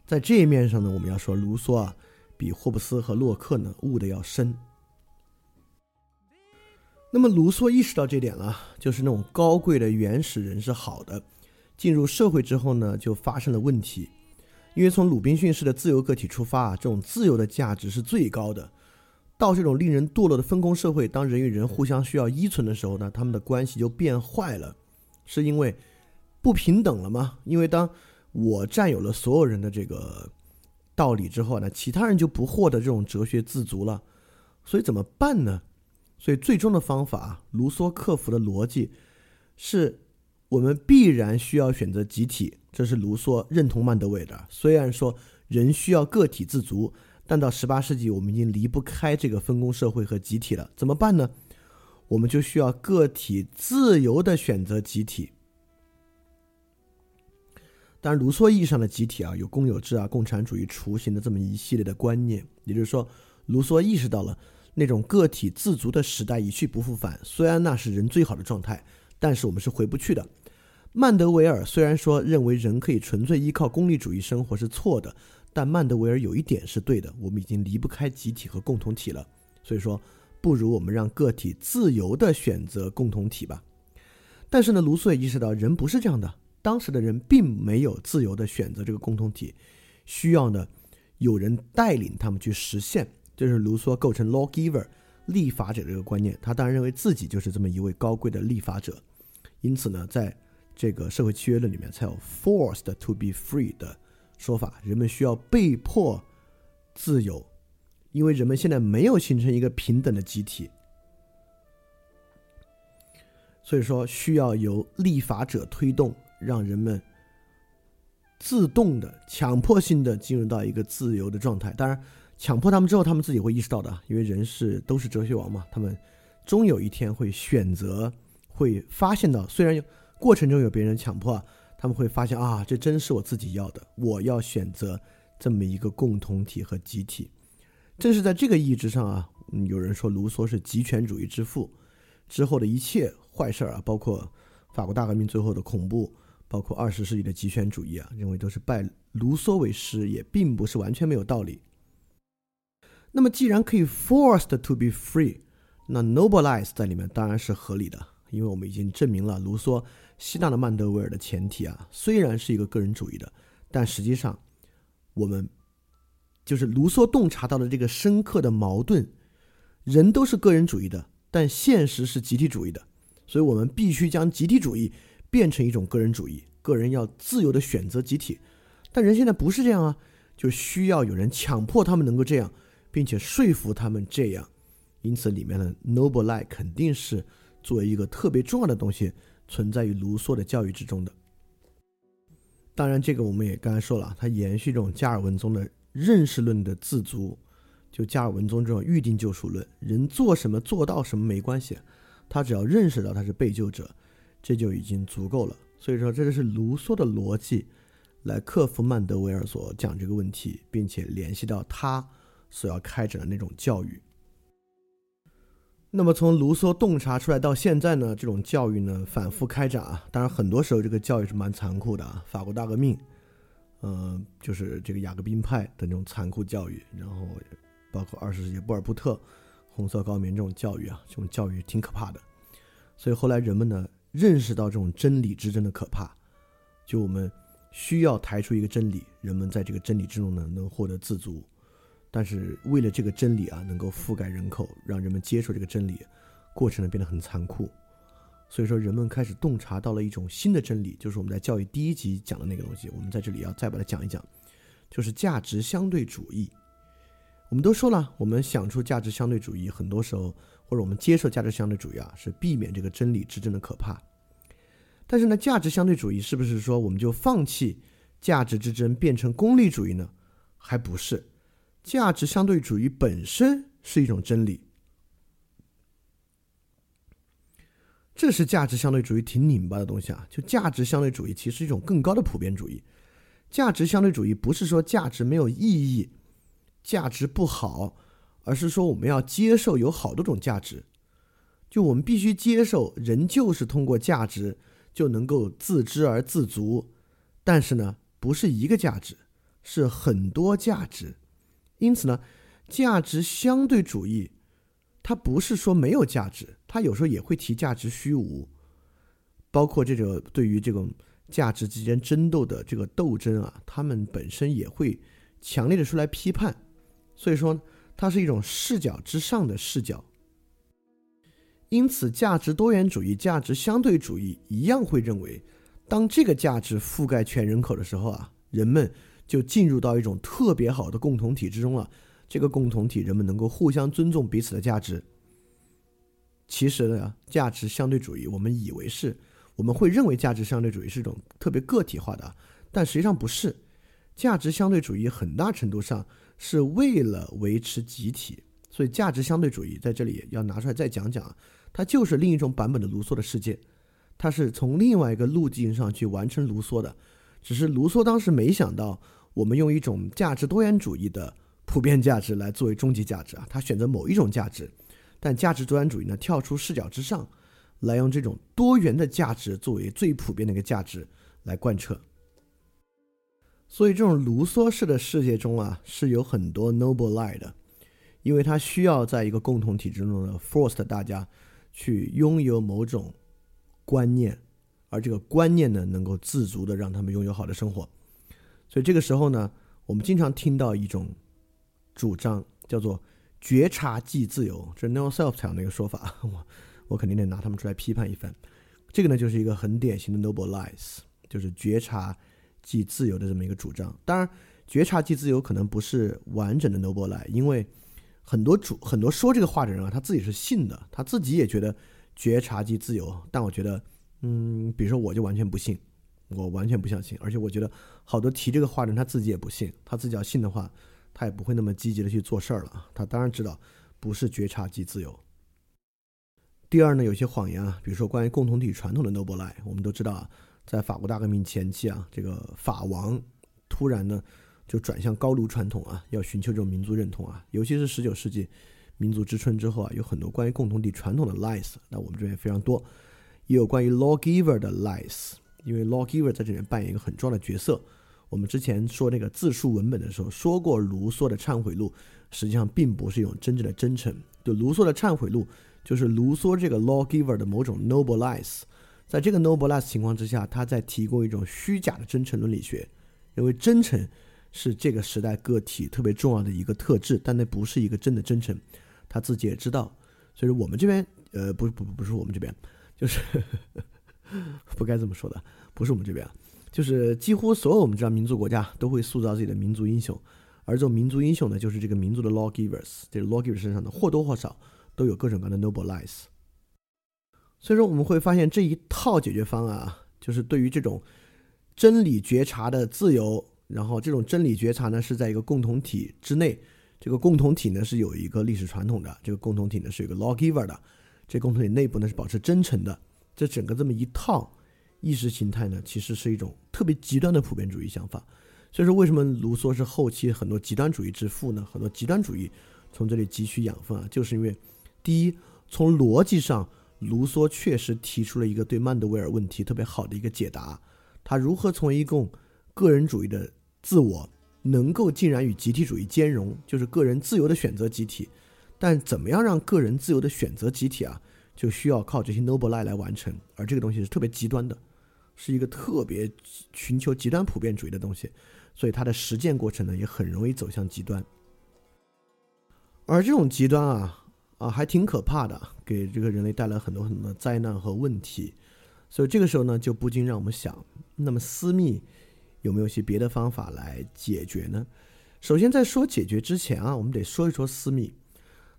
在这一面上呢，我们要说卢梭啊，比霍布斯和洛克呢悟的要深。那么卢梭意识到这点了，就是那种高贵的原始人是好的，进入社会之后呢，就发生了问题。因为从鲁滨逊式的自由个体出发啊，这种自由的价值是最高的。到这种令人堕落的分工社会，当人与人互相需要依存的时候呢，他们的关系就变坏了，是因为不平等了吗？因为当我占有了所有人的这个道理之后呢，其他人就不获得这种哲学自足了。所以怎么办呢？所以，最终的方法，卢梭克服的逻辑，是我们必然需要选择集体。这是卢梭认同曼德韦的。虽然说人需要个体自足，但到十八世纪，我们已经离不开这个分工社会和集体了。怎么办呢？我们就需要个体自由的选择集体。当然，卢梭意义上的集体啊，有公有制啊、共产主义雏形的这么一系列的观念。也就是说，卢梭意识到了。那种个体自足的时代一去不复返，虽然那是人最好的状态，但是我们是回不去的。曼德维尔虽然说认为人可以纯粹依靠功利主义生活是错的，但曼德维尔有一点是对的：我们已经离不开集体和共同体了。所以说，不如我们让个体自由的选择共同体吧。但是呢，卢梭也意识到人不是这样的，当时的人并没有自由的选择这个共同体，需要呢有人带领他们去实现。这是卢梭构成 lawgiver 立法者这个观念，他当然认为自己就是这么一位高贵的立法者，因此呢，在这个社会契约论里面才有 forced to be free 的说法，人们需要被迫自由，因为人们现在没有形成一个平等的集体，所以说需要由立法者推动，让人们自动的、强迫性的进入到一个自由的状态，当然。强迫他们之后，他们自己会意识到的，因为人是都是哲学王嘛，他们终有一天会选择，会发现到，虽然有过程中有别人强迫，他们会发现啊，这真是我自己要的，我要选择这么一个共同体和集体。正是在这个意义之上啊，有人说卢梭是极权主义之父，之后的一切坏事儿啊，包括法国大革命最后的恐怖，包括二十世纪的极权主义啊，认为都是拜卢梭为师，也并不是完全没有道理。那么，既然可以 forced to be free，那 noblize 在里面当然是合理的，因为我们已经证明了卢梭吸纳了曼德维尔的前提啊，虽然是一个个人主义的，但实际上我们就是卢梭洞察到了这个深刻的矛盾：人都是个人主义的，但现实是集体主义的，所以我们必须将集体主义变成一种个人主义，个人要自由的选择集体，但人现在不是这样啊，就需要有人强迫他们能够这样。并且说服他们这样。因此，里面的 noble lie 肯定是作为一个特别重要的东西存在于卢梭的教育之中的。当然，这个我们也刚才说了，它延续这种加尔文宗的认识论的自足，就加尔文宗这种预定救赎论，人做什么做到什么没关系，他只要认识到他是被救者，这就已经足够了。所以说，这就是卢梭的逻辑来克服曼德维尔所讲这个问题，并且联系到他所要开展的那种教育。那么从卢梭洞察出来到现在呢，这种教育呢反复开展啊，当然很多时候这个教育是蛮残酷的啊，法国大革命，嗯，就是这个雅各宾派的那种残酷教育，然后包括二十世纪波尔布特、红色高棉这种教育啊，这种教育挺可怕的。所以后来人们呢认识到这种真理之争的可怕，就我们需要抬出一个真理，人们在这个真理之中呢能获得自足。但是为了这个真理啊，能够覆盖人口，让人们接受这个真理，过程呢变得很残酷。所以说，人们开始洞察到了一种新的真理，就是我们在教育第一集讲的那个东西。我们在这里要再把它讲一讲，就是价值相对主义。我们都说了，我们想出价值相对主义，很多时候或者我们接受价值相对主义啊，是避免这个真理之争的可怕。但是呢，价值相对主义是不是说我们就放弃价值之争，变成功利主义呢？还不是。价值相对主义本身是一种真理，这是价值相对主义挺拧巴的东西啊。就价值相对主义其实一种更高的普遍主义。价值相对主义不是说价值没有意义，价值不好，而是说我们要接受有好多种价值。就我们必须接受人就是通过价值就能够自知而自足，但是呢，不是一个价值，是很多价值。因此呢，价值相对主义，它不是说没有价值，它有时候也会提价值虚无，包括这个对于这种价值之间争斗的这个斗争啊，他们本身也会强烈的出来批判，所以说它是一种视角之上的视角。因此，价值多元主义、价值相对主义一样会认为，当这个价值覆盖全人口的时候啊，人们。就进入到一种特别好的共同体之中了。这个共同体，人们能够互相尊重彼此的价值。其实呢，价值相对主义，我们以为是，我们会认为价值相对主义是一种特别个体化的，但实际上不是。价值相对主义很大程度上是为了维持集体，所以价值相对主义在这里要拿出来再讲讲，它就是另一种版本的卢梭的世界，它是从另外一个路径上去完成卢梭的，只是卢梭当时没想到。我们用一种价值多元主义的普遍价值来作为终极价值啊，他选择某一种价值，但价值多元主义呢跳出视角之上，来用这种多元的价值作为最普遍的一个价值来贯彻。所以这种卢梭式的世界中啊，是有很多 noble lie 的，因为它需要在一个共同体之中的 force 大家去拥有某种观念，而这个观念呢，能够自足的让他们拥有好的生活。所以这个时候呢，我们经常听到一种主张，叫做“觉察即自由”，这是 No Self 采用的一个说法。我我肯定得拿他们出来批判一番。这个呢，就是一个很典型的 Noble Lies，就是觉察即自由的这么一个主张。当然，觉察即自由可能不是完整的 Noble Lie，因为很多主很多说这个话的人啊，他自己是信的，他自己也觉得觉察即自由。但我觉得，嗯，比如说我就完全不信。我完全不相信，而且我觉得好多提这个话的人他自己也不信，他自己要信的话，他也不会那么积极的去做事儿了。他当然知道不是觉察即自由。第二呢，有些谎言啊，比如说关于共同体传统的 noble lie，我们都知道啊，在法国大革命前期啊，这个法王突然呢就转向高卢传统啊，要寻求这种民族认同啊，尤其是十九世纪民族之春之后啊，有很多关于共同体传统的 lies，那我们这边非常多，也有关于 lawgiver 的 lies。因为 lawgiver 在这里面扮演一个很重要的角色。我们之前说那个自述文本的时候说过，卢梭的忏悔录实际上并不是一种真正的真诚。就卢梭的忏悔录，就是卢梭这个 lawgiver 的某种 noble lies。在这个 noble lies 情况之下，他在提供一种虚假的真诚伦理学，认为真诚是这个时代个体特别重要的一个特质，但那不是一个真的真诚。他自己也知道，所以说我们这边，呃，不不不不是我们这边，就是。不该这么说的，不是我们这边，就是几乎所有我们知道民族国家都会塑造自己的民族英雄，而这种民族英雄呢，就是这个民族的 lawgivers，这个 lawgivers 身上的或多或少都有各种各样的 noble lies。所以说我们会发现这一套解决方案啊，就是对于这种真理觉察的自由，然后这种真理觉察呢是在一个共同体之内，这个共同体呢是有一个历史传统的，这个共同体呢是有个 lawgiver 的，这共同体内部呢是保持真诚的，这整个这么一套意识形态呢，其实是一种特别极端的普遍主义想法。所以说，为什么卢梭是后期很多极端主义之父呢？很多极端主义从这里汲取养分啊，就是因为，第一，从逻辑上，卢梭确实提出了一个对曼德维尔问题特别好的一个解答。他如何从一共个人主义的自我，能够竟然与集体主义兼容，就是个人自由的选择集体，但怎么样让个人自由的选择集体啊，就需要靠这些 noble lie 来完成，而这个东西是特别极端的，是一个特别寻求极端普遍主义的东西。所以它的实践过程呢，也很容易走向极端，而这种极端啊啊还挺可怕的，给这个人类带来很多很多的灾难和问题。所以这个时候呢，就不禁让我们想，那么私密有没有些别的方法来解决呢？首先，在说解决之前啊，我们得说一说私密。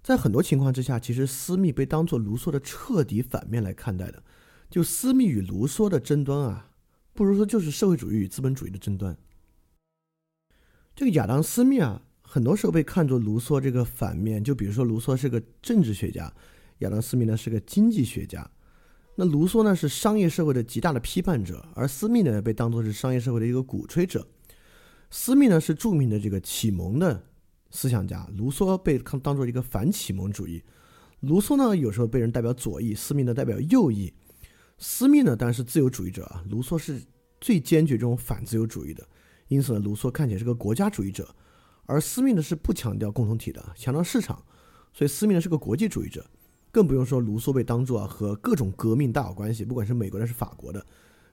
在很多情况之下，其实私密被当作卢梭的彻底反面来看待的。就私密与卢梭的争端啊，不如说就是社会主义与资本主义的争端。这个亚当·斯密啊，很多时候被看作卢梭这个反面。就比如说，卢梭是个政治学家，亚当·斯密呢是个经济学家。那卢梭呢是商业社会的极大的批判者，而斯密呢被当作是商业社会的一个鼓吹者。斯密呢是著名的这个启蒙的思想家，卢梭被看当做一个反启蒙主义。卢梭呢有时候被人代表左翼，斯密呢代表右翼。斯密呢当然是自由主义者啊，卢梭是最坚决这种反自由主义的。因此呢，卢梭看起来是个国家主义者，而斯密呢是不强调共同体的，强调市场，所以斯密呢是个国际主义者，更不用说卢梭被当作啊和各种革命大有关系，不管是美国的还，是法国的。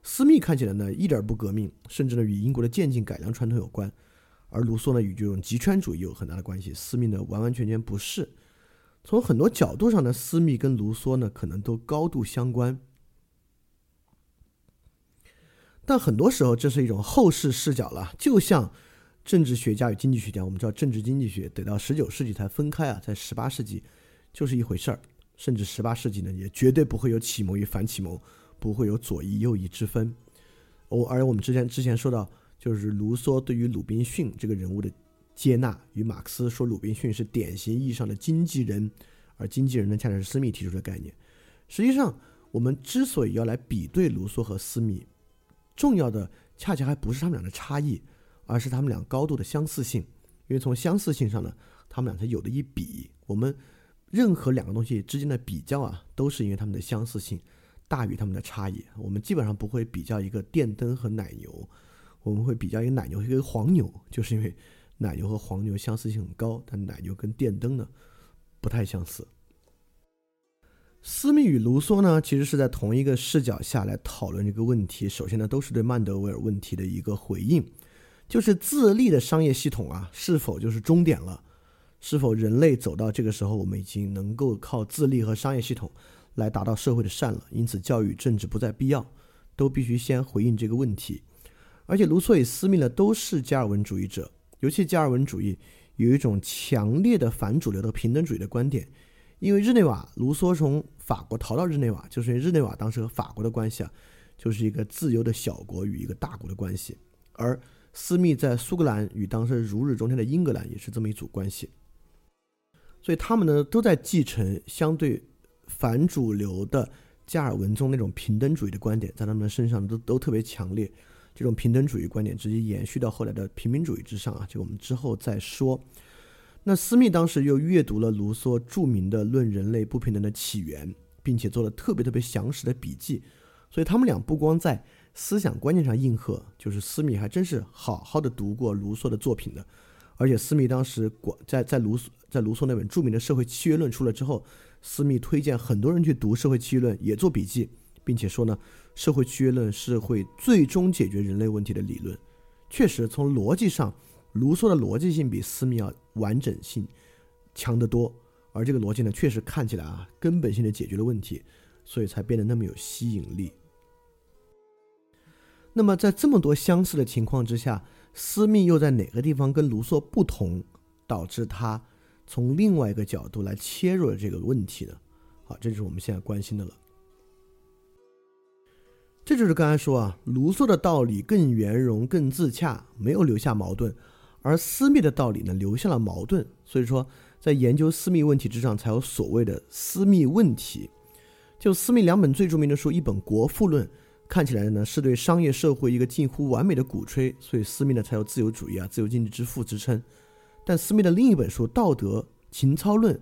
斯密看起来呢一点不革命，甚至呢与英国的渐进改良传统有关，而卢梭呢与这种极权主义有很大的关系。斯密呢完完全全不是。从很多角度上呢，斯密跟卢梭呢可能都高度相关。但很多时候，这是一种后世视角了。就像政治学家与经济学家，我们知道政治经济学得到十九世纪才分开啊，在十八世纪就是一回事儿。甚至十八世纪呢，也绝对不会有启蒙与反启蒙，不会有左翼右翼之分。哦，而我们之前之前说到，就是卢梭对于鲁滨逊这个人物的接纳，与马克思说鲁滨逊是典型意义上的经纪人，而经纪人呢，恰恰是斯密提出的概念。实际上，我们之所以要来比对卢梭和斯密，重要的恰恰还不是他们俩的差异，而是他们俩高度的相似性。因为从相似性上呢，他们俩才有的一比。我们任何两个东西之间的比较啊，都是因为他们的相似性大于他们的差异。我们基本上不会比较一个电灯和奶牛，我们会比较一个奶牛和一个黄牛，就是因为奶牛和黄牛相似性很高，但奶牛跟电灯呢不太相似。斯密与卢梭呢，其实是在同一个视角下来讨论这个问题。首先呢，都是对曼德维尔问题的一个回应，就是自立的商业系统啊，是否就是终点了？是否人类走到这个时候，我们已经能够靠自立和商业系统来达到社会的善了？因此，教育政治不再必要，都必须先回应这个问题。而且，卢梭与斯密呢，都是加尔文主义者，尤其加尔文主义有一种强烈的反主流的平等主义的观点。因为日内瓦，卢梭从法国逃到日内瓦，就是因为日内瓦当时和法国的关系啊，就是一个自由的小国与一个大国的关系。而斯密在苏格兰与当时如日中天的英格兰也是这么一组关系。所以他们呢都在继承相对反主流的加尔文中那种平等主义的观点，在他们身上都都特别强烈。这种平等主义观点直接延续到后来的平民主义之上啊，这个我们之后再说。那斯密当时又阅读了卢梭著名的《论人类不平等的起源》，并且做了特别特别详实的笔记，所以他们俩不光在思想观念上应和，就是斯密还真是好好的读过卢梭的作品的。而且斯密当时广在在卢在卢梭那本著名的《社会契约论》出来之后，斯密推荐很多人去读《社会契约论》，也做笔记，并且说呢，《社会契约论》是会最终解决人类问题的理论。确实，从逻辑上。卢梭的逻辑性比斯密要完整性强得多，而这个逻辑呢，确实看起来啊，根本性的解决了问题，所以才变得那么有吸引力。那么在这么多相似的情况之下，私密又在哪个地方跟卢梭不同，导致他从另外一个角度来切入了这个问题呢？好，这就是我们现在关心的了。这就是刚才说啊，卢梭的道理更圆融、更自洽，没有留下矛盾；而私密的道理呢，留下了矛盾。所以说，在研究私密问题之上，才有所谓的私密问题。就私密两本最著名的书，一本《国富论》。看起来呢是对商业社会一个近乎完美的鼓吹，所以斯密呢才有自由主义啊、自由经济之父之称。但斯密的另一本书《道德情操论》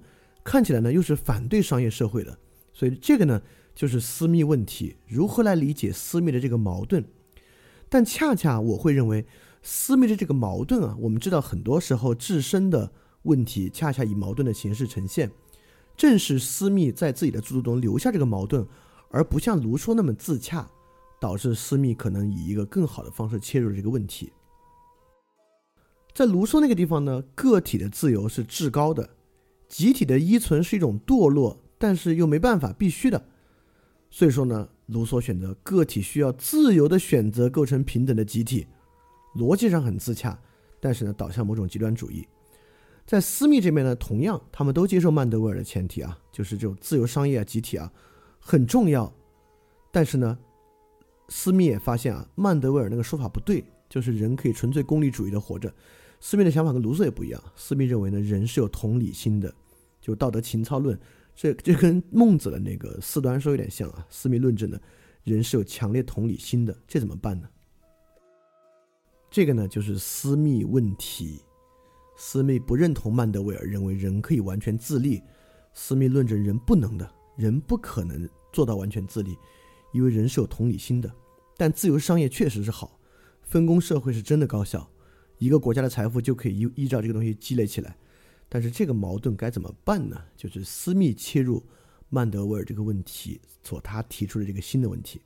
看起来呢又是反对商业社会的，所以这个呢就是私密问题，如何来理解私密的这个矛盾？但恰恰我会认为，私密的这个矛盾啊，我们知道很多时候自身的问题恰恰以矛盾的形式呈现，正是私密在自己的著作中留下这个矛盾，而不像卢梭那么自洽。导致私密可能以一个更好的方式切入这个问题。在卢梭那个地方呢，个体的自由是至高的，集体的依存是一种堕落，但是又没办法必须的。所以说呢，卢梭选择个体需要自由的选择构成平等的集体，逻辑上很自洽，但是呢，导向某种极端主义。在私密这边呢，同样他们都接受曼德威尔的前提啊，就是这种自由商业啊、集体啊很重要，但是呢。斯密也发现啊，曼德威尔那个说法不对，就是人可以纯粹功利主义的活着。斯密的想法跟卢梭也不一样。斯密认为呢，人是有同理心的，就道德情操论，这这跟孟子的那个四端说有点像啊。斯密论证的，人是有强烈同理心的，这怎么办呢？这个呢，就是斯密问题。斯密不认同曼德维尔认为人可以完全自立，斯密论证人不能的，人不可能做到完全自立。因为人是有同理心的，但自由商业确实是好，分工社会是真的高效，一个国家的财富就可以依依照这个东西积累起来。但是这个矛盾该怎么办呢？就是私密切入曼德威尔这个问题所他提出的这个新的问题，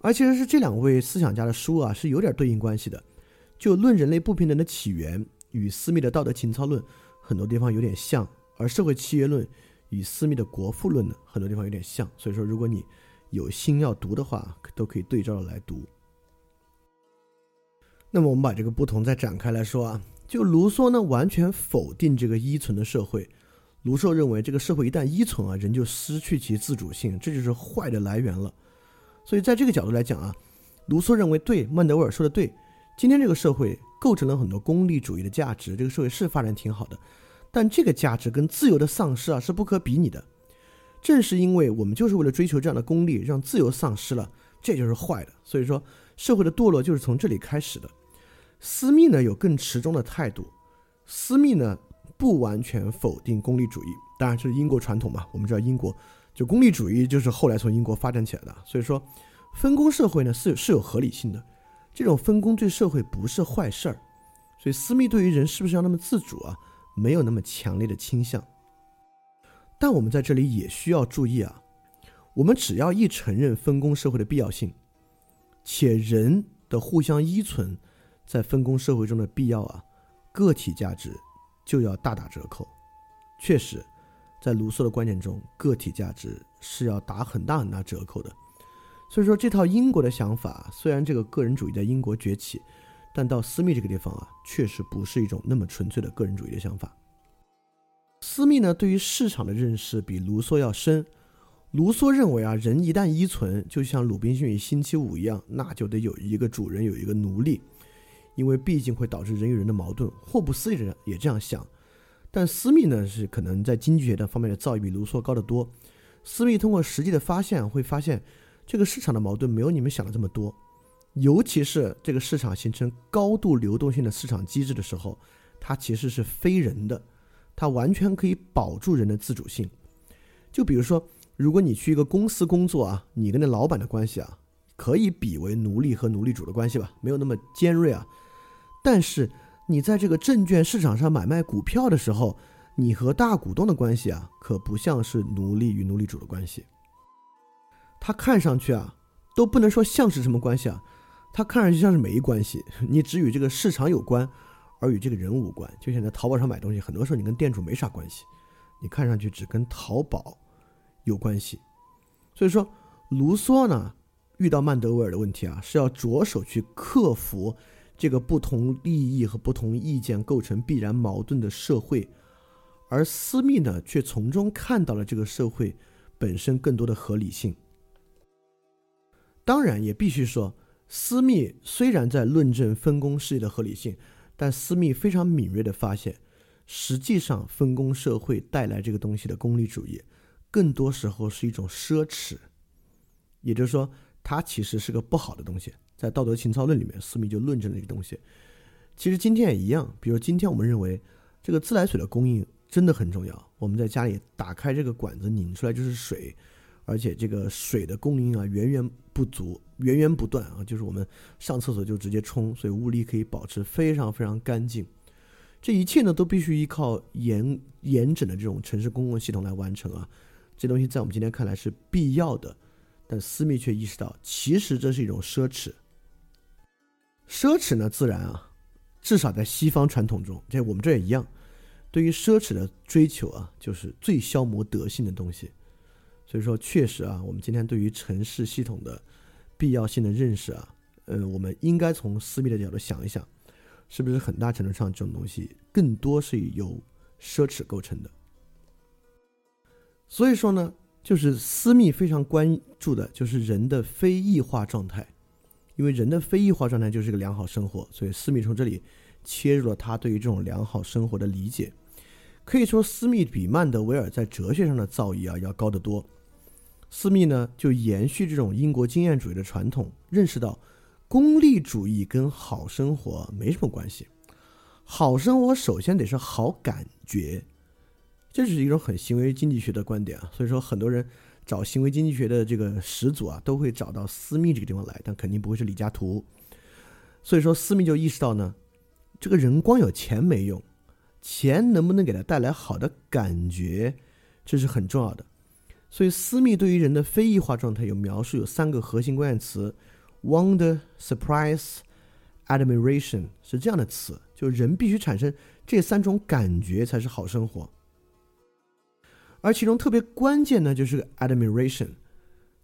而其实是这两位思想家的书啊是有点对应关系的。就论人类不平等的起源与私密的道德情操论很多地方有点像，而社会契约论与私密的国富论呢很多地方有点像。所以说，如果你有心要读的话，都可以对照着来读。那么我们把这个不同再展开来说啊，就卢梭呢完全否定这个依存的社会。卢梭认为，这个社会一旦依存啊，人就失去其自主性，这就是坏的来源了。所以在这个角度来讲啊，卢梭认为对曼德威尔说的对，今天这个社会构成了很多功利主义的价值，这个社会是发展挺好的，但这个价值跟自由的丧失啊是不可比拟的。正是因为我们就是为了追求这样的功利，让自由丧失了，这就是坏的。所以说，社会的堕落就是从这里开始的。私密呢有更持中的态度，私密呢不完全否定功利主义，当然这是英国传统嘛。我们知道英国就功利主义就是后来从英国发展起来的。所以说，分工社会呢是是有合理性的，这种分工对社会不是坏事儿。所以，私密对于人是不是要那么自主啊，没有那么强烈的倾向。但我们在这里也需要注意啊，我们只要一承认分工社会的必要性，且人的互相依存，在分工社会中的必要啊，个体价值就要大打折扣。确实，在卢梭的观点中，个体价值是要打很大很大折扣的。所以说，这套英国的想法，虽然这个个人主义在英国崛起，但到私密这个地方啊，确实不是一种那么纯粹的个人主义的想法。斯密呢，对于市场的认识比卢梭要深。卢梭认为啊，人一旦依存，就像《鲁滨逊与星期五》一样，那就得有一个主人，有一个奴隶，因为毕竟会导致人与人的矛盾。霍布斯也也这样想，但斯密呢，是可能在经济学的方面的造诣比卢梭高得多。斯密通过实际的发现，会发现这个市场的矛盾没有你们想的这么多，尤其是这个市场形成高度流动性的市场机制的时候，它其实是非人的。它完全可以保住人的自主性，就比如说，如果你去一个公司工作啊，你跟那老板的关系啊，可以比为奴隶和奴隶主的关系吧，没有那么尖锐啊。但是你在这个证券市场上买卖股票的时候，你和大股东的关系啊，可不像是奴隶与奴隶主的关系。他看上去啊，都不能说像是什么关系啊，他看上去像是没关系，你只与这个市场有关。而与这个人无关，就像在淘宝上买东西，很多时候你跟店主没啥关系，你看上去只跟淘宝有关系。所以说，卢梭呢遇到曼德威尔的问题啊，是要着手去克服这个不同利益和不同意见构成必然矛盾的社会，而私密呢，却从中看到了这个社会本身更多的合理性。当然，也必须说，私密虽然在论证分工事业的合理性，但私密非常敏锐的发现，实际上分工社会带来这个东西的功利主义，更多时候是一种奢侈，也就是说，它其实是个不好的东西。在《道德情操论》里面，斯密就论证了这个东西。其实今天也一样，比如今天我们认为这个自来水的供应真的很重要。我们在家里打开这个管子，拧出来就是水，而且这个水的供应啊源源不足、源源不断啊，就是我们上厕所就直接冲，所以屋里可以保持非常非常干净。这一切呢都必须依靠严严整的这种城市公共系统来完成啊。这东西在我们今天看来是必要的，但斯密却意识到，其实这是一种奢侈。奢侈呢，自然啊，至少在西方传统中，在我们这也一样，对于奢侈的追求啊，就是最消磨德性的东西。所以说，确实啊，我们今天对于城市系统的必要性的认识啊，呃，我们应该从私密的角度想一想，是不是很大程度上这种东西更多是由奢侈构成的。所以说呢，就是私密非常关注的就是人的非异化状态。因为人的非异化状态就是一个良好生活，所以斯密从这里切入了他对于这种良好生活的理解。可以说，斯密比曼德维尔在哲学上的造诣啊要高得多。斯密呢就延续这种英国经验主义的传统，认识到功利主义跟好生活没什么关系。好生活首先得是好感觉，这是一种很行为经济学的观点啊。所以说，很多人。找行为经济学的这个始祖啊，都会找到私密这个地方来，但肯定不会是李嘉图。所以说，私密就意识到呢，这个人光有钱没用，钱能不能给他带来好的感觉，这是很重要的。所以，私密对于人的非异化状态有描述，有三个核心关键词：wonder、surprise、admiration，是这样的词，就人必须产生这三种感觉才是好生活。而其中特别关键呢，就是 admiration，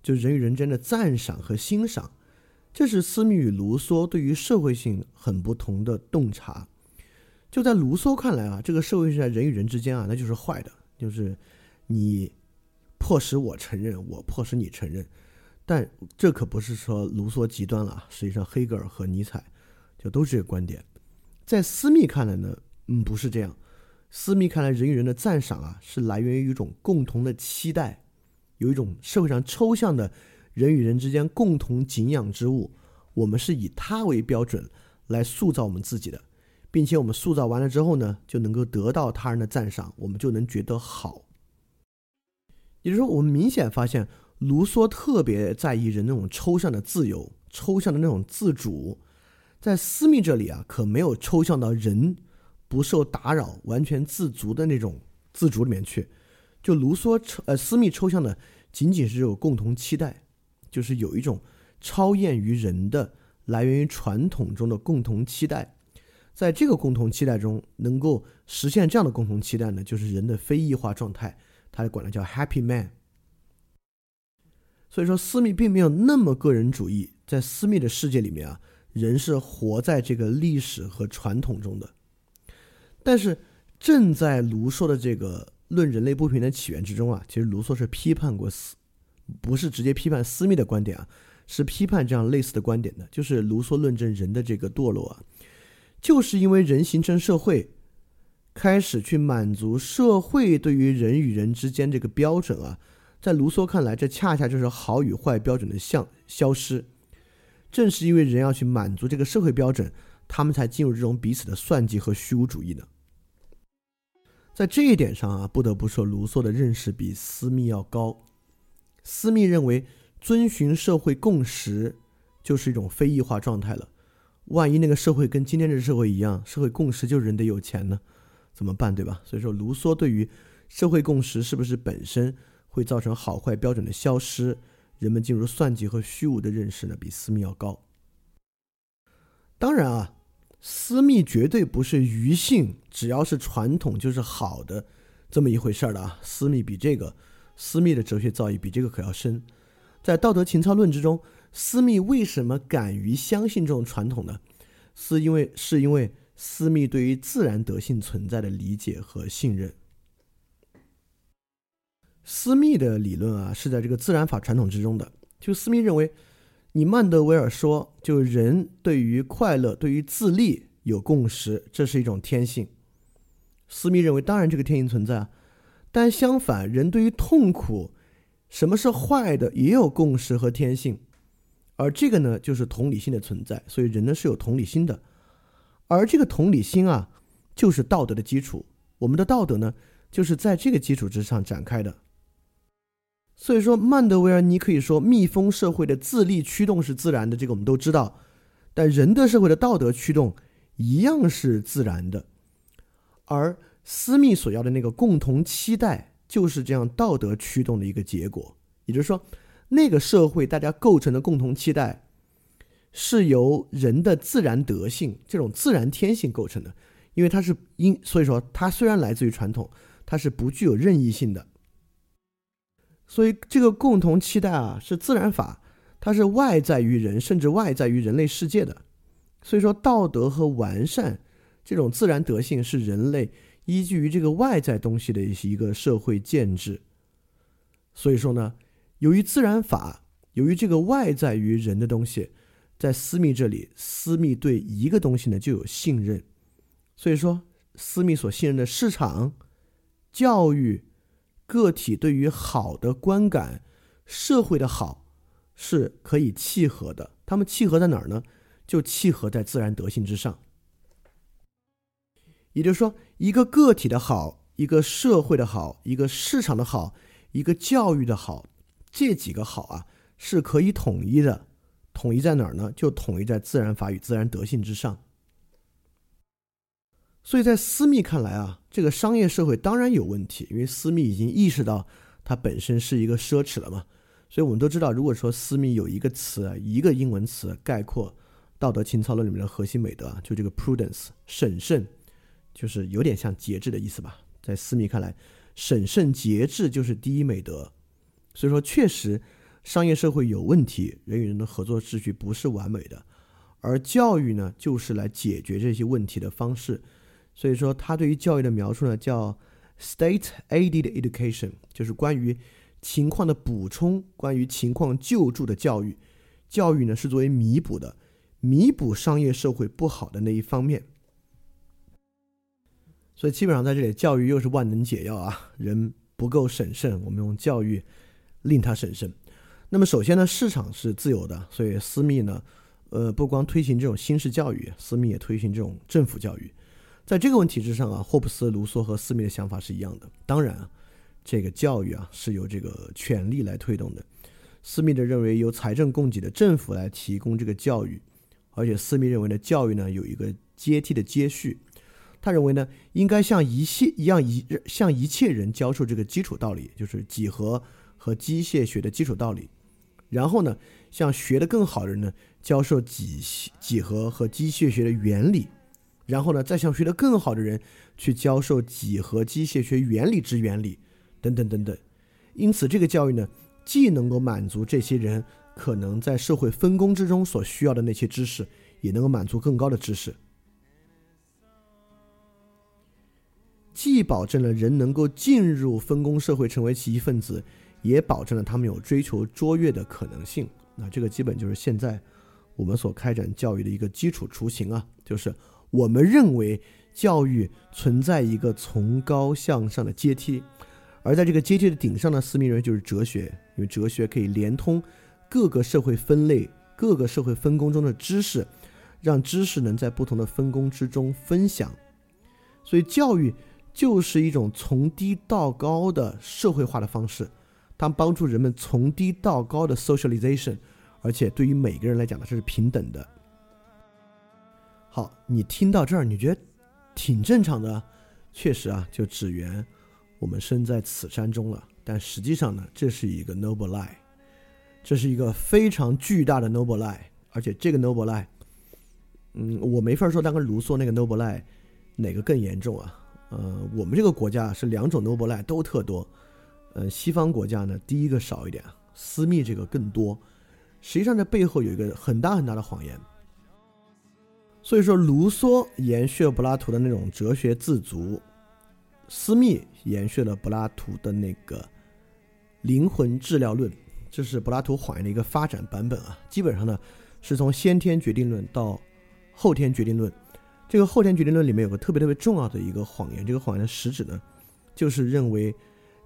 就是人与人之间的赞赏和欣赏。这是斯密与卢梭对于社会性很不同的洞察。就在卢梭看来啊，这个社会是在人与人之间啊，那就是坏的，就是你迫使我承认，我迫使你承认。但这可不是说卢梭极端了，实际上黑格尔和尼采就都是这个观点。在斯密看来呢，嗯，不是这样。斯密看来，人与人的赞赏啊，是来源于一种共同的期待，有一种社会上抽象的人与人之间共同敬仰之物，我们是以它为标准来塑造我们自己的，并且我们塑造完了之后呢，就能够得到他人的赞赏，我们就能觉得好。也就是说，我们明显发现，卢梭特别在意人那种抽象的自由、抽象的那种自主，在斯密这里啊，可没有抽象到人。不受打扰、完全自足的那种自主里面去，就卢梭抽呃私密抽象的，仅仅是有共同期待，就是有一种超验于人的来源于传统中的共同期待，在这个共同期待中能够实现这样的共同期待呢，就是人的非异化状态，他管它叫 Happy Man。所以说，私密并没有那么个人主义，在私密的世界里面啊，人是活在这个历史和传统中的。但是，正在卢梭的这个《论人类不平等起源》之中啊，其实卢梭是批判过私，不是直接批判私密的观点啊，是批判这样类似的观点的。就是卢梭论证人的这个堕落啊，就是因为人形成社会，开始去满足社会对于人与人之间这个标准啊，在卢梭看来，这恰恰就是好与坏标准的向消失。正是因为人要去满足这个社会标准，他们才进入这种彼此的算计和虚无主义呢。在这一点上啊，不得不说卢梭的认识比斯密要高。斯密认为，遵循社会共识就是一种非异化状态了。万一那个社会跟今天这社会一样，社会共识就是人得有钱呢，怎么办？对吧？所以说，卢梭对于社会共识是不是本身会造成好坏标准的消失，人们进入算计和虚无的认识呢，比斯密要高。当然啊。私密绝对不是愚性，只要是传统就是好的，这么一回事儿的啊。私密比这个，私密的哲学造诣比这个可要深。在《道德情操论》之中，私密为什么敢于相信这种传统呢？是因为是因为私密对于自然德性存在的理解和信任。私密的理论啊，是在这个自然法传统之中的。就私密认为，你曼德维尔说，就人对于快乐、对于自立有共识，这是一种天性。斯密认为，当然这个天性存在，但相反，人对于痛苦，什么是坏的，也有共识和天性。而这个呢，就是同理心的存在。所以人呢是有同理心的，而这个同理心啊，就是道德的基础。我们的道德呢，就是在这个基础之上展开的。所以说，曼德维尔，你可以说蜜蜂社会的自立驱动是自然的，这个我们都知道。但人的社会的道德驱动一样是自然的，而私密所要的那个共同期待，就是这样道德驱动的一个结果。也就是说，那个社会大家构成的共同期待，是由人的自然德性这种自然天性构成的，因为它是因，所以说它虽然来自于传统，它是不具有任意性的。所以，这个共同期待啊，是自然法，它是外在于人，甚至外在于人类世界的。所以说，道德和完善这种自然德性，是人类依据于这个外在东西的一个社会建制。所以说呢，由于自然法，由于这个外在于人的东西，在私密这里，私密对一个东西呢就有信任。所以说，私密所信任的市场、教育。个体对于好的观感，社会的好是可以契合的。他们契合在哪儿呢？就契合在自然德性之上。也就是说，一个个体的好，一个社会的好，一个市场的好，一个教育的好，这几个好啊是可以统一的。统一在哪儿呢？就统一在自然法与自然德性之上。所以在私密看来啊，这个商业社会当然有问题，因为私密已经意识到它本身是一个奢侈了嘛。所以我们都知道，如果说私密有一个词，一个英文词概括道德情操论里面的核心美德啊，就这个 prudence，审慎，就是有点像节制的意思吧。在私密看来，审慎节制就是第一美德。所以说，确实商业社会有问题，人与人的合作秩序不是完美的，而教育呢，就是来解决这些问题的方式。所以说，他对于教育的描述呢，叫 state-aided education，就是关于情况的补充，关于情况救助的教育。教育呢是作为弥补的，弥补商业社会不好的那一方面。所以基本上在这里，教育又是万能解药啊！人不够审慎，我们用教育令他审慎。那么首先呢，市场是自由的，所以私密呢，呃，不光推行这种新式教育，私密也推行这种政府教育。在这个问题之上啊，霍布斯、卢梭和斯密的想法是一样的。当然啊，这个教育啊是由这个权力来推动的。斯密的认为由财政供给的政府来提供这个教育，而且斯密认为呢，教育呢有一个阶梯的接续。他认为呢，应该像一切一样一向一切人教授这个基础道理，就是几何和机械学的基础道理。然后呢，向学得更好的人呢，教授几几何和机械学的原理。然后呢，再向学得更好的人去教授几何、机械学原理之原理，等等等等。因此，这个教育呢，既能够满足这些人可能在社会分工之中所需要的那些知识，也能够满足更高的知识，既保证了人能够进入分工社会成为其一份子，也保证了他们有追求卓越的可能性。那这个基本就是现在我们所开展教育的一个基础雏形啊，就是。我们认为教育存在一个从高向上的阶梯，而在这个阶梯的顶上呢，斯密认为就是哲学，因为哲学可以连通各个社会分类、各个社会分工中的知识，让知识能在不同的分工之中分享。所以，教育就是一种从低到高的社会化的方式，它帮助人们从低到高的 socialization，而且对于每个人来讲呢，这是平等的。好，你听到这儿，你觉得挺正常的，确实啊，就只缘我们身在此山中了。但实际上呢，这是一个 noble lie，这是一个非常巨大的 noble lie，而且这个 noble lie，嗯，我没法说它跟卢梭那个 noble lie 哪个更严重啊？呃，我们这个国家是两种 noble lie 都特多，呃，西方国家呢，第一个少一点，私密这个更多。实际上，这背后有一个很大很大的谎言。所以说，卢梭延续了柏拉图的那种哲学自足，斯密延续了柏拉图的那个灵魂治疗论，这是柏拉图谎言的一个发展版本啊。基本上呢，是从先天决定论到后天决定论。这个后天决定论里面有个特别特别重要的一个谎言，这个谎言的实质呢，就是认为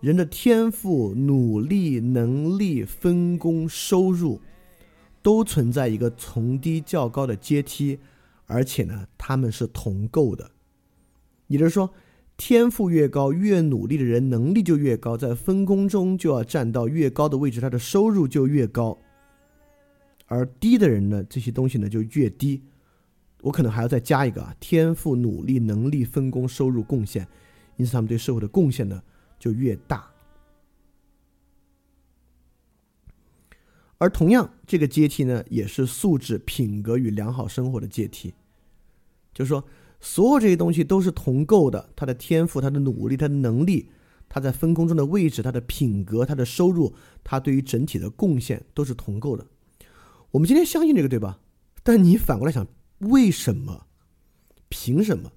人的天赋、努力、能力、分工、收入都存在一个从低较高的阶梯。而且呢，他们是同构的，也就是说，天赋越高，越努力的人能力就越高，在分工中就要占到越高的位置，他的收入就越高。而低的人呢，这些东西呢就越低。我可能还要再加一个啊，天赋、努力、能力、分工、收入、贡献，因此他们对社会的贡献呢就越大。而同样，这个阶梯呢，也是素质、品格与良好生活的阶梯。就是说，所有这些东西都是同构的。他的天赋、他的努力、他的能力、他在分工中的位置、他的品格、他的收入、他对于整体的贡献，都是同构的。我们今天相信这个，对吧？但你反过来想，为什么？凭什么？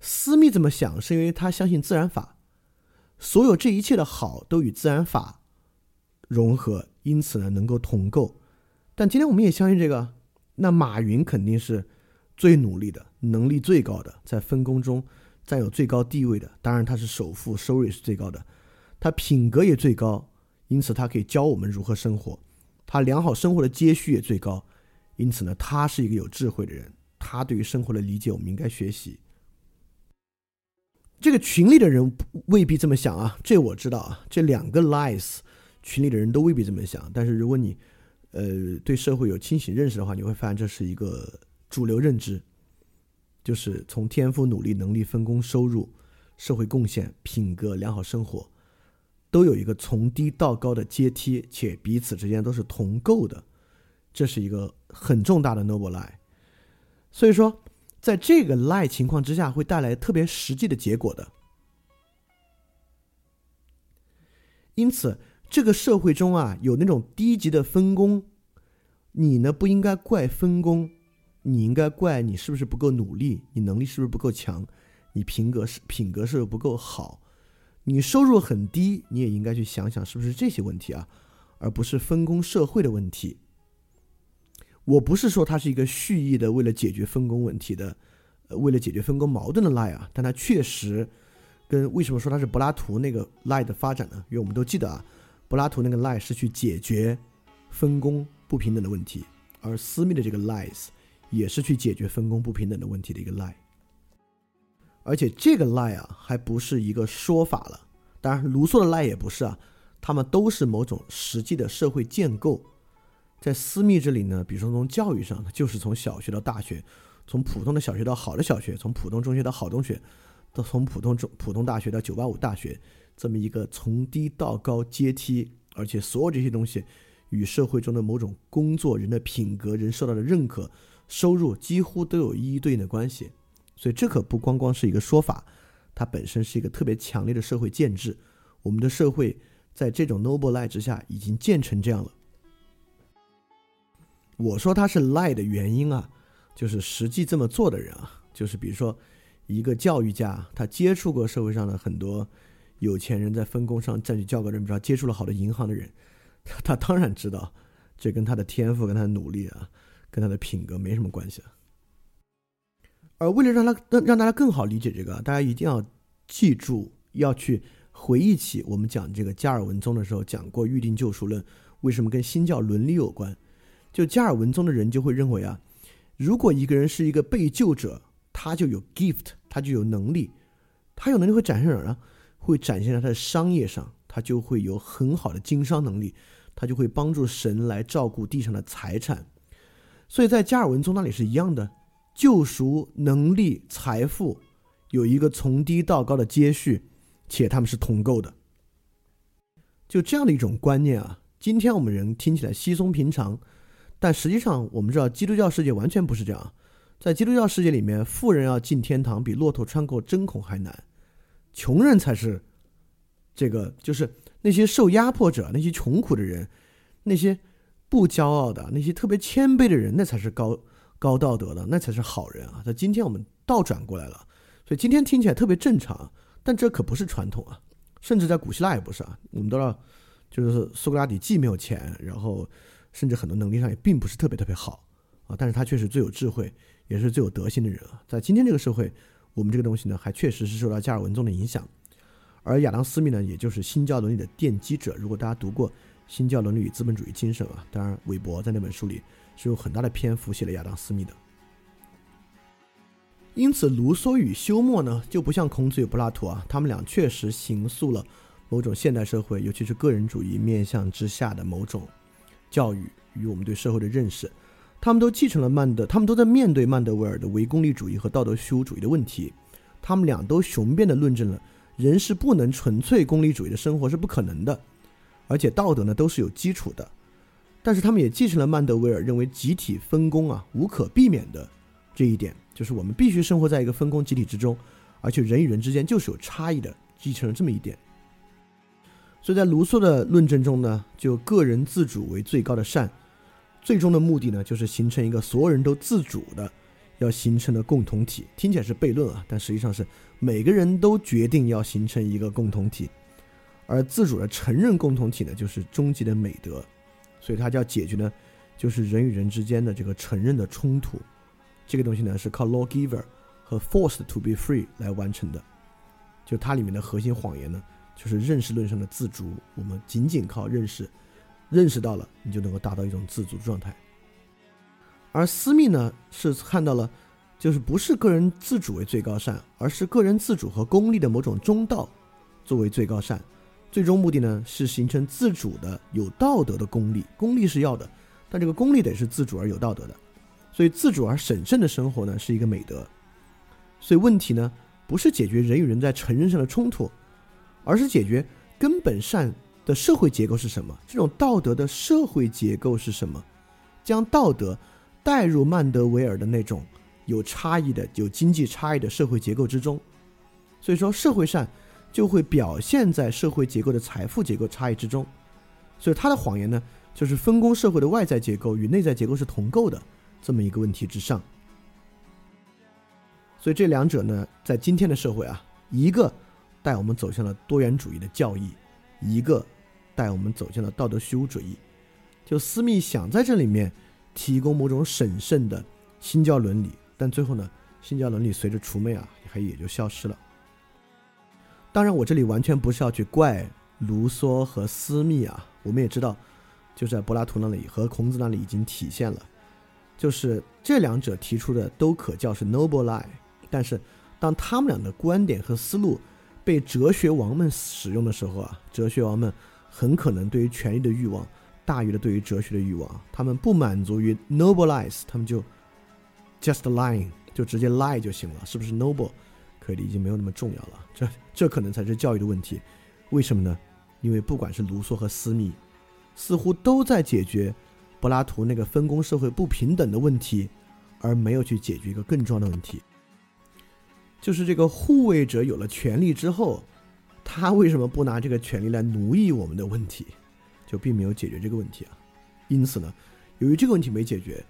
斯密这么想，是因为他相信自然法，所有这一切的好都与自然法融合，因此呢，能够同构。但今天我们也相信这个，那马云肯定是。最努力的能力最高的，在分工中占有最高地位的，当然他是首富，收入也是最高的，他品格也最高，因此他可以教我们如何生活，他良好生活的接续也最高，因此呢，他是一个有智慧的人，他对于生活的理解我们应该学习。这个群里的人未必这么想啊，这我知道啊，这两个 lies 群里的人都未必这么想，但是如果你呃对社会有清醒认识的话，你会发现这是一个。主流认知，就是从天赋、努力、能力、分工、收入、社会贡献、品格、良好生活，都有一个从低到高的阶梯，且彼此之间都是同构的，这是一个很重大的 noble lie。所以说，在这个 lie 情况之下，会带来特别实际的结果的。因此，这个社会中啊，有那种低级的分工，你呢不应该怪分工。你应该怪你是不是不够努力，你能力是不是不够强，你品格是品格是不是不够好，你收入很低，你也应该去想想是不是这些问题啊，而不是分工社会的问题。我不是说他是一个蓄意的为了解决分工问题的，呃，为了解决分工矛盾的 lie 啊，但他确实跟为什么说他是柏拉图那个 lie 的发展呢？因为我们都记得啊，柏拉图那个 lie 是去解决分工不平等的问题，而私密的这个 lies。也是去解决分工不平等的问题的一个 lie，而且这个 lie 啊，还不是一个说法了。当然，卢梭的 lie 也不是啊，他们都是某种实际的社会建构。在私密这里呢，比如说从教育上，就是从小学到大学，从普通的小学到好的小学，从普通中学到好中学，到从普通中普通大学到九八五大学，这么一个从低到高阶梯，而且所有这些东西与社会中的某种工作人的品格、人受到的认可。收入几乎都有一一对应的关系，所以这可不光光是一个说法，它本身是一个特别强烈的社会建制。我们的社会在这种 noble lie 之下已经建成这样了。我说它是 lie 的原因啊，就是实际这么做的人啊，就是比如说一个教育家，他接触过社会上的很多有钱人在分工上占据较高的位置，接触了好多银行的人，他当然知道这跟他的天赋跟他的努力啊。跟他的品格没什么关系了。而为了让他让让大家更好理解这个，大家一定要记住，要去回忆起我们讲这个加尔文宗的时候讲过预定救赎论，为什么跟新教伦理有关？就加尔文宗的人就会认为啊，如果一个人是一个被救者，他就有 gift，他就有能力，他有能力会展现哪儿呢？会展现在他的商业上，他就会有很好的经商能力，他就会帮助神来照顾地上的财产。所以在加尔文宗那里是一样的，救赎能力、财富有一个从低到高的接续，且他们是同构的。就这样的一种观念啊，今天我们人听起来稀松平常，但实际上我们知道基督教世界完全不是这样。在基督教世界里面，富人要进天堂比骆驼穿过针孔还难，穷人才是这个，就是那些受压迫者、那些穷苦的人、那些。不骄傲的那些特别谦卑的人，那才是高高道德的，那才是好人啊。在今天我们倒转过来了，所以今天听起来特别正常，但这可不是传统啊，甚至在古希腊也不是啊。我们都知道，就是苏格拉底既没有钱，然后甚至很多能力上也并不是特别特别好啊，但是他确实最有智慧，也是最有德行的人啊。在今天这个社会，我们这个东西呢，还确实是受到加尔文宗的影响。而亚当·斯密呢，也就是新教伦理的奠基者。如果大家读过《新教伦理与资本主义精神》啊，当然韦伯在那本书里是有很大的篇幅写了亚当·斯密的。因此，卢梭与休谟呢，就不像孔子与柏拉图啊，他们俩确实形塑了某种现代社会，尤其是个人主义面向之下的某种教育与我们对社会的认识。他们都继承了曼德，他们都在面对曼德维尔的唯功利主义和道德虚无主义的问题。他们俩都雄辩地论证了。人是不能纯粹功利主义的生活是不可能的，而且道德呢都是有基础的。但是他们也继承了曼德维尔认为集体分工啊无可避免的这一点，就是我们必须生活在一个分工集体之中，而且人与人之间就是有差异的，继承了这么一点。所以在卢梭的论证中呢，就个人自主为最高的善，最终的目的呢就是形成一个所有人都自主的。要形成的共同体听起来是悖论啊，但实际上是每个人都决定要形成一个共同体，而自主的承认共同体呢，就是终极的美德，所以它就要解决呢，就是人与人之间的这个承认的冲突，这个东西呢是靠 lawgiver 和 forced to be free 来完成的，就它里面的核心谎言呢，就是认识论上的自主，我们仅仅靠认识，认识到了，你就能够达到一种自主状态。而私密呢，是看到了，就是不是个人自主为最高善，而是个人自主和功利的某种中道作为最高善。最终目的呢，是形成自主的有道德的功利。功利是要的，但这个功利得是自主而有道德的。所以自主而审慎的生活呢，是一个美德。所以问题呢，不是解决人与人在承认上的冲突，而是解决根本善的社会结构是什么？这种道德的社会结构是什么？将道德。带入曼德维尔的那种有差异的、有经济差异的社会结构之中，所以说社会善就会表现在社会结构的财富结构差异之中。所以他的谎言呢，就是分工社会的外在结构与内在结构是同构的这么一个问题之上。所以这两者呢，在今天的社会啊，一个带我们走向了多元主义的教义，一个带我们走向了道德虚无主义。就斯密想在这里面。提供某种审慎的新教伦理，但最后呢，新教伦理随着除魅啊，还也就消失了。当然，我这里完全不是要去怪卢梭和斯密啊，我们也知道，就在柏拉图那里和孔子那里已经体现了，就是这两者提出的都可叫是 noble lie，但是当他们俩的观点和思路被哲学王们使用的时候啊，哲学王们很可能对于权力的欲望。大于了对于哲学的欲望，他们不满足于 noble lies，他们就 just lying，就直接 lie 就行了，是不是 noble？可以已经没有那么重要了。这这可能才是教育的问题。为什么呢？因为不管是卢梭和斯密，似乎都在解决柏拉图那个分工社会不平等的问题，而没有去解决一个更重要的问题，就是这个护卫者有了权利之后，他为什么不拿这个权利来奴役我们的问题？就并没有解决这个问题啊，因此呢，由于这个问题没解决，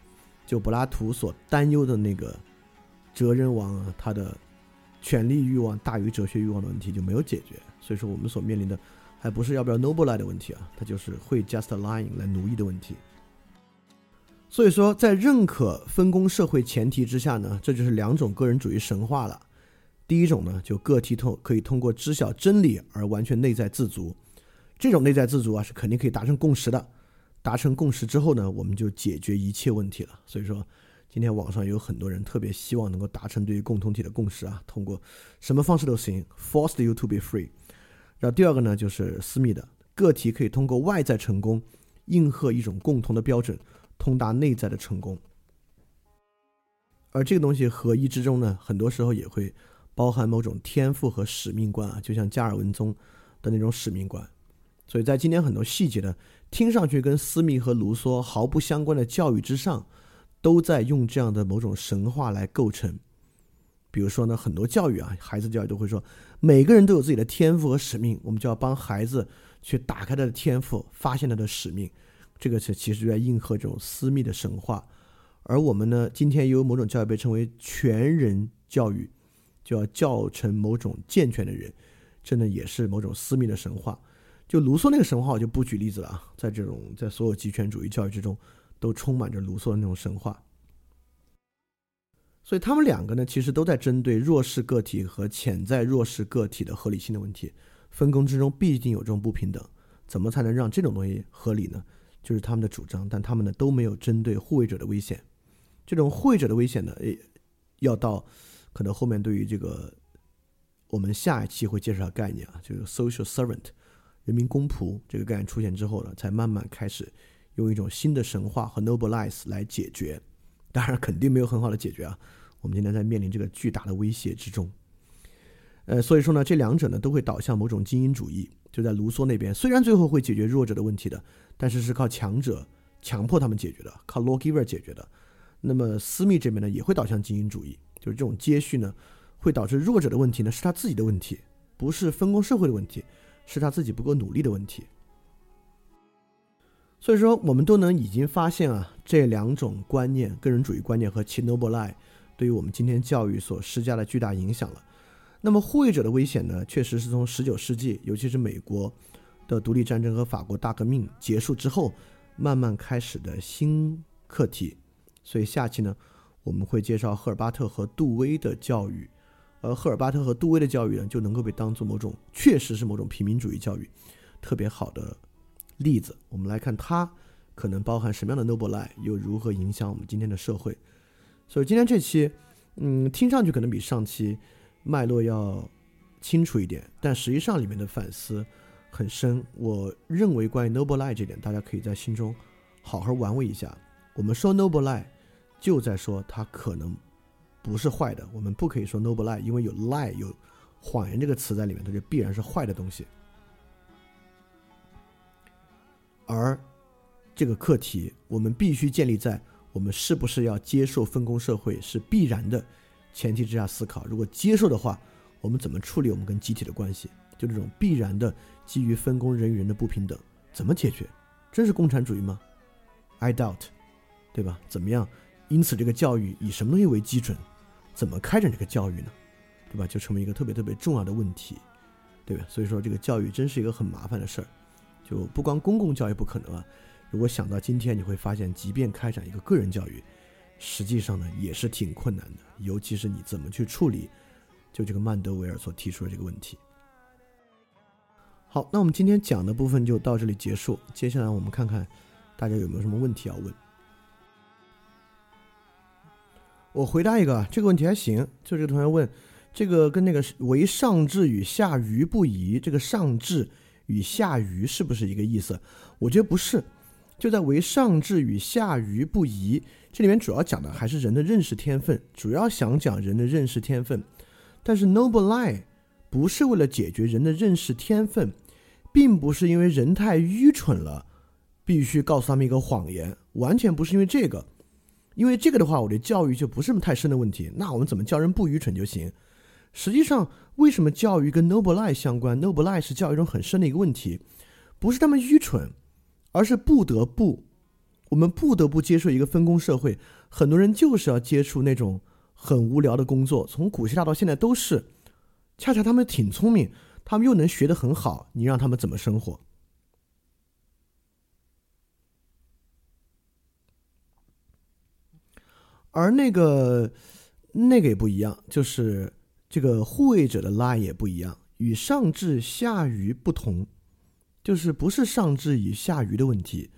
就柏拉图所担忧的那个哲人王，他的权力欲望大于哲学欲望的问题就没有解决。所以说，我们所面临的还不是要不要 noble lie 的问题啊，它就是会 just lying 来奴役的问题。所以说，在认可分工社会前提之下呢，这就是两种个人主义神话了。第一种呢，就个体通可以通过知晓真理而完全内在自足。这种内在自足啊，是肯定可以达成共识的。达成共识之后呢，我们就解决一切问题了。所以说，今天网上有很多人特别希望能够达成对于共同体的共识啊，通过什么方式都行，force you to be free。然后第二个呢，就是私密的个体可以通过外在成功应和一种共同的标准，通达内在的成功。而这个东西合一之中呢，很多时候也会包含某种天赋和使命观啊，就像加尔文宗的那种使命观。所以在今天很多细节的听上去跟斯密和卢梭毫不相关的教育之上，都在用这样的某种神话来构成。比如说呢，很多教育啊，孩子教育都会说，每个人都有自己的天赋和使命，我们就要帮孩子去打开他的天赋，发现他的使命。这个是其实在应和这种私密的神话。而我们呢，今天有某种教育被称为全人教育，就要教成某种健全的人，这呢也是某种私密的神话。就卢梭那个神话，我就不举例子了啊，在这种在所有极权主义教育之中，都充满着卢梭的那种神话。所以他们两个呢，其实都在针对弱势个体和潜在弱势个体的合理性的问题。分工之中必定有这种不平等，怎么才能让这种东西合理呢？就是他们的主张，但他们呢都没有针对护卫者的危险。这种护卫者的危险呢，诶，要到可能后面对于这个我们下一期会介绍概念啊，就是 social servant 人民公仆这个概念出现之后呢，才慢慢开始用一种新的神话和 nobilize 来解决。当然，肯定没有很好的解决啊。我们今天在面临这个巨大的威胁之中。呃，所以说呢，这两者呢都会导向某种精英主义。就在卢梭那边，虽然最后会解决弱者的问题的，但是是靠强者强迫他们解决的，靠 lawgiver 解决的。那么私密这边呢，也会导向精英主义，就是这种接续呢，会导致弱者的问题呢是他自己的问题，不是分工社会的问题，是他自己不够努力的问题。所以说，我们都能已经发现啊，这两种观念，个人主义观念和其 noble lie，对于我们今天教育所施加的巨大影响了。那么护卫者的危险呢？确实是从十九世纪，尤其是美国的独立战争和法国大革命结束之后，慢慢开始的新课题。所以下期呢，我们会介绍赫尔巴特和杜威的教育，而赫尔巴特和杜威的教育呢，就能够被当做某种确实是某种平民主义教育特别好的例子。我们来看它可能包含什么样的 noble lie，又如何影响我们今天的社会。所以今天这期，嗯，听上去可能比上期。脉络要清楚一点，但实际上里面的反思很深。我认为关于 noble lie 这点，大家可以在心中好好玩味一下。我们说 noble lie，就在说它可能不是坏的。我们不可以说 noble lie，因为有 lie 有谎言这个词在里面，它就必然是坏的东西。而这个课题，我们必须建立在我们是不是要接受分工社会是必然的。前提之下思考，如果接受的话，我们怎么处理我们跟集体的关系？就这种必然的基于分工人与人的不平等，怎么解决？真是共产主义吗？I doubt，对吧？怎么样？因此，这个教育以什么东西为基准？怎么开展这个教育呢？对吧？就成为一个特别特别重要的问题，对吧？所以说，这个教育真是一个很麻烦的事儿。就不光公共教育不可能啊，如果想到今天，你会发现，即便开展一个个人教育。实际上呢，也是挺困难的，尤其是你怎么去处理，就这个曼德维尔所提出的这个问题。好，那我们今天讲的部分就到这里结束。接下来我们看看大家有没有什么问题要问。我回答一个，这个问题还行。就这个同学问，这个跟那个“为上智与下愚不移”，这个“上智”与“下愚”是不是一个意思？我觉得不是。就在“为上智与下愚不移”这里面，主要讲的还是人的认识天分，主要想讲人的认识天分。但是 “noble lie” 不是为了解决人的认识天分，并不是因为人太愚蠢了，必须告诉他们一个谎言，完全不是因为这个。因为这个的话，我的教育就不是什么太深的问题。那我们怎么教人不愚蠢就行？实际上，为什么教育跟 “noble lie” 相关？“noble lie” 是教育中很深的一个问题，不是他们愚蠢。而是不得不，我们不得不接受一个分工社会。很多人就是要接触那种很无聊的工作，从古希腊到现在都是。恰恰他们挺聪明，他们又能学得很好，你让他们怎么生活？而那个那个也不一样，就是这个护卫者的拉也不一样，与上至下愚不同。就是不是上至与下愚的问题，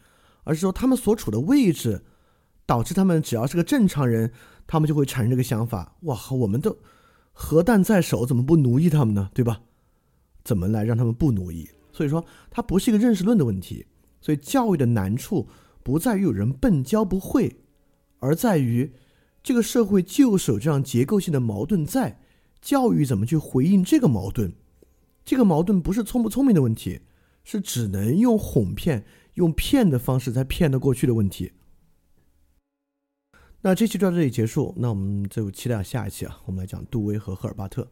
而是说他们所处的位置，导致他们只要是个正常人，他们就会产生这个想法：哇，我们的核弹在手，怎么不奴役他们呢？对吧？怎么来让他们不奴役？所以说，它不是一个认识论的问题。所以教育的难处不在于有人笨教不会，而在于这个社会就是有这样结构性的矛盾在，教育怎么去回应这个矛盾？这个矛盾不是聪不聪明的问题。是只能用哄骗、用骗的方式才骗得过去的问题。那这期就到这里结束，那我们就期待下一期啊，我们来讲杜威和赫尔巴特，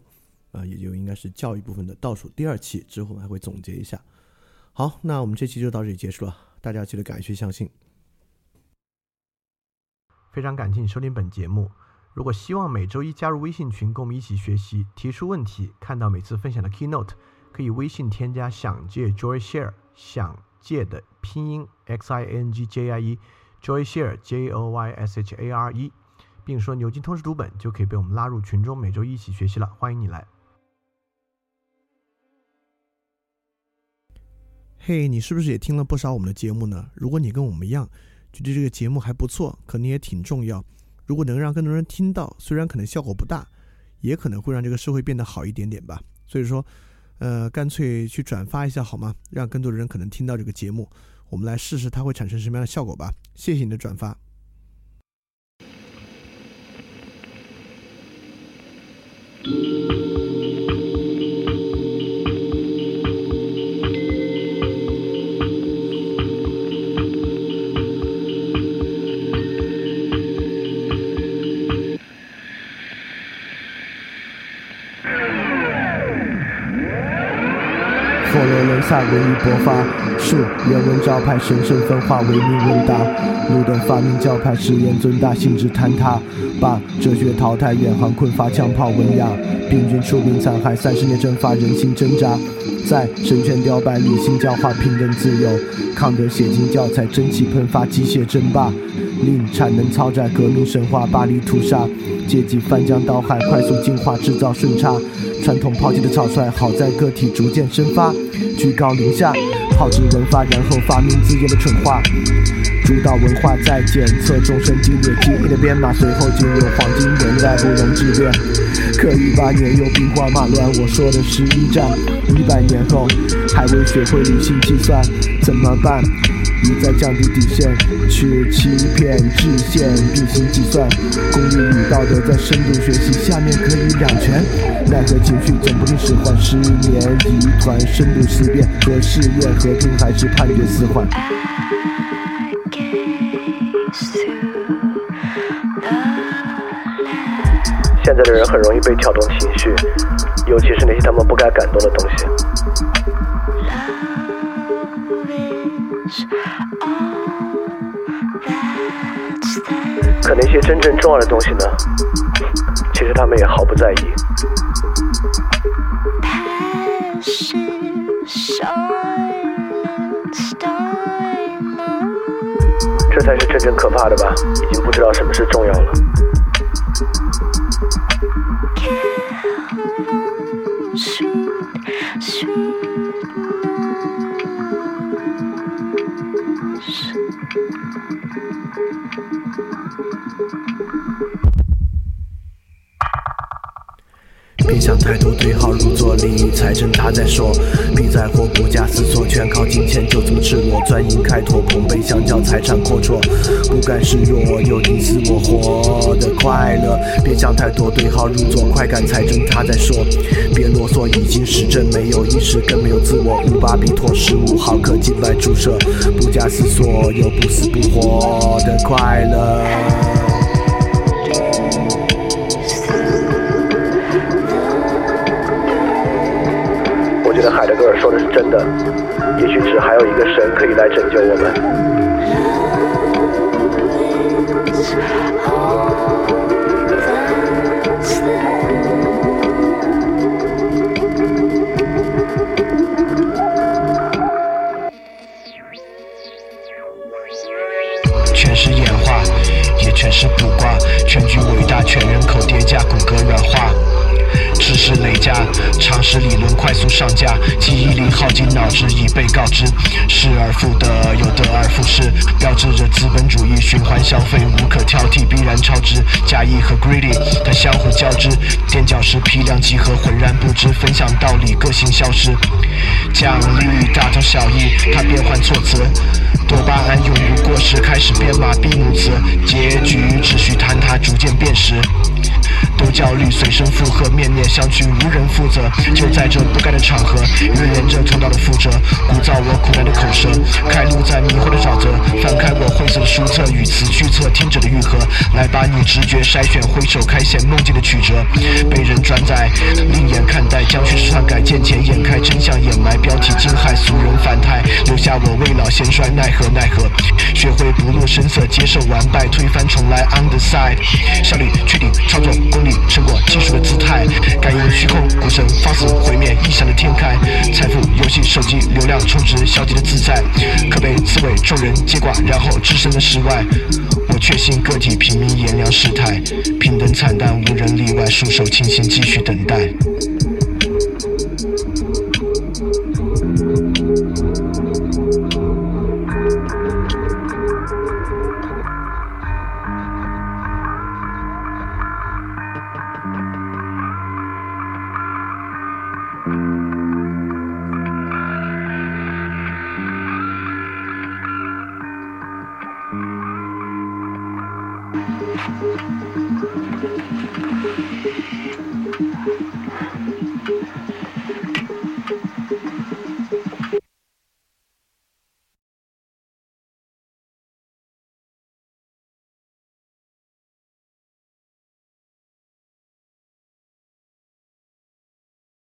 啊，也就应该是教育部分的倒数第二期，之后还会总结一下。好，那我们这期就到这里结束了，大家记得感谢相信。
非常感谢你收听本节目。如果希望每周一加入微信群，跟我们一起学习、提出问题、看到每次分享的 keynote，可以微信添加“想借 Joy Share”，想借的拼音 x i n g j i e，Joy Share j o y s h a r e，并说牛津通识读本，就可以被我们拉入群中，每周一起学习了。欢迎你来。
嘿，你是不是也听了不少我们的节目呢？如果你跟我们一样，觉得这个节目还不错，可能也挺重要。如果能让更多人听到，虽然可能效果不大，也可能会让这个社会变得好一点点吧。所以说，呃，干脆去转发一下好吗？让更多的人可能听到这个节目，我们来试试它会产生什么样的效果吧。谢谢你的转发。萨文艺勃发，树人文招牌神圣分化，唯命问答。路灯发明教派，誓言尊大，性质坍塌。把哲学淘汰，远航困乏，枪炮文雅。病菌出兵残害，三十年蒸发，人心挣扎。在神权雕败，理性教化，平等自由。康德写进教材，蒸汽喷发，机械争霸。令产能超载，革命神话，巴黎屠杀。阶级翻江倒海，快速进化，制造顺差。传统抛弃的草率，好在个体逐渐生发。居高临下，炮制文化，然后发明自己的蠢话。主导文化在检测众生激烈记忆的编码，随后进入黄金年代，不容置辩。可一八年又兵荒马乱，我说的是一战。一百年后还未学会理性计算，怎么办？一再降低底线，去欺骗制限，并行计算。公益与道德在深度学习，下面可以两全。奈何情绪总不听使唤，失眠疑团，深度思辨和试验，和平还是判决死缓？
现在的人很容易被挑动情绪，尤其是那些他们不该感动的东西。可那些真正重要的东西呢？其实他们也毫不在意。才是真正可怕的吧？已经不知道什么是重要了。
太多，对号入座，理财政他在说，别在乎不假思索，全靠金钱就这么赤裸，钻营开拓，捧杯相较，财产阔绰，不甘示弱，有你死我活的快乐。别想太多，对号入座，快感财政他在说，别啰嗦，已经实证，没有意识，更没有自我。五巴比妥十五毫克静脉注射，不假思索，有不死不活的快乐。
真的，也许只还有一个神可以来拯救我们。
常识理论快速上架，记忆力耗尽，脑汁已被告知，失而复得，又得而复失，标志着资本主义循环消费无可挑剔，必然超值。假意和 greedy 它相互交织，垫脚石批量集合，浑然不知，分享道理，个性消失。奖励大同小异，它变换措辞。多巴胺永不过时，开始编码闭幕词，结局秩序坍塌，逐渐变实。
都焦虑，随声附和，面面相觑，无人负责。就在这不该的场合，预言着通道的覆辙，鼓噪我苦难的口舌，开路在迷惑的沼泽。翻开我晦涩的书册，语词句册听者的愈合，来把你直觉筛选，挥手开显梦境的曲折。被人转载，另眼看待，将叙事篡改，见钱眼开，真相掩埋，标题惊骇，俗人反态，留下我未老先衰，奈何奈何。学会不露声色，接受完败，推翻重来，on the side。效率确定，操作成果技术的姿态，感应虚空，股神放肆毁灭，异想的天开，财富游戏手机流量充值，消极的自在，可被刺猬众人接挂，然后置身的世外。我确信个体平民炎凉世态，平等惨淡，无人例外，束手清闲，继续等待。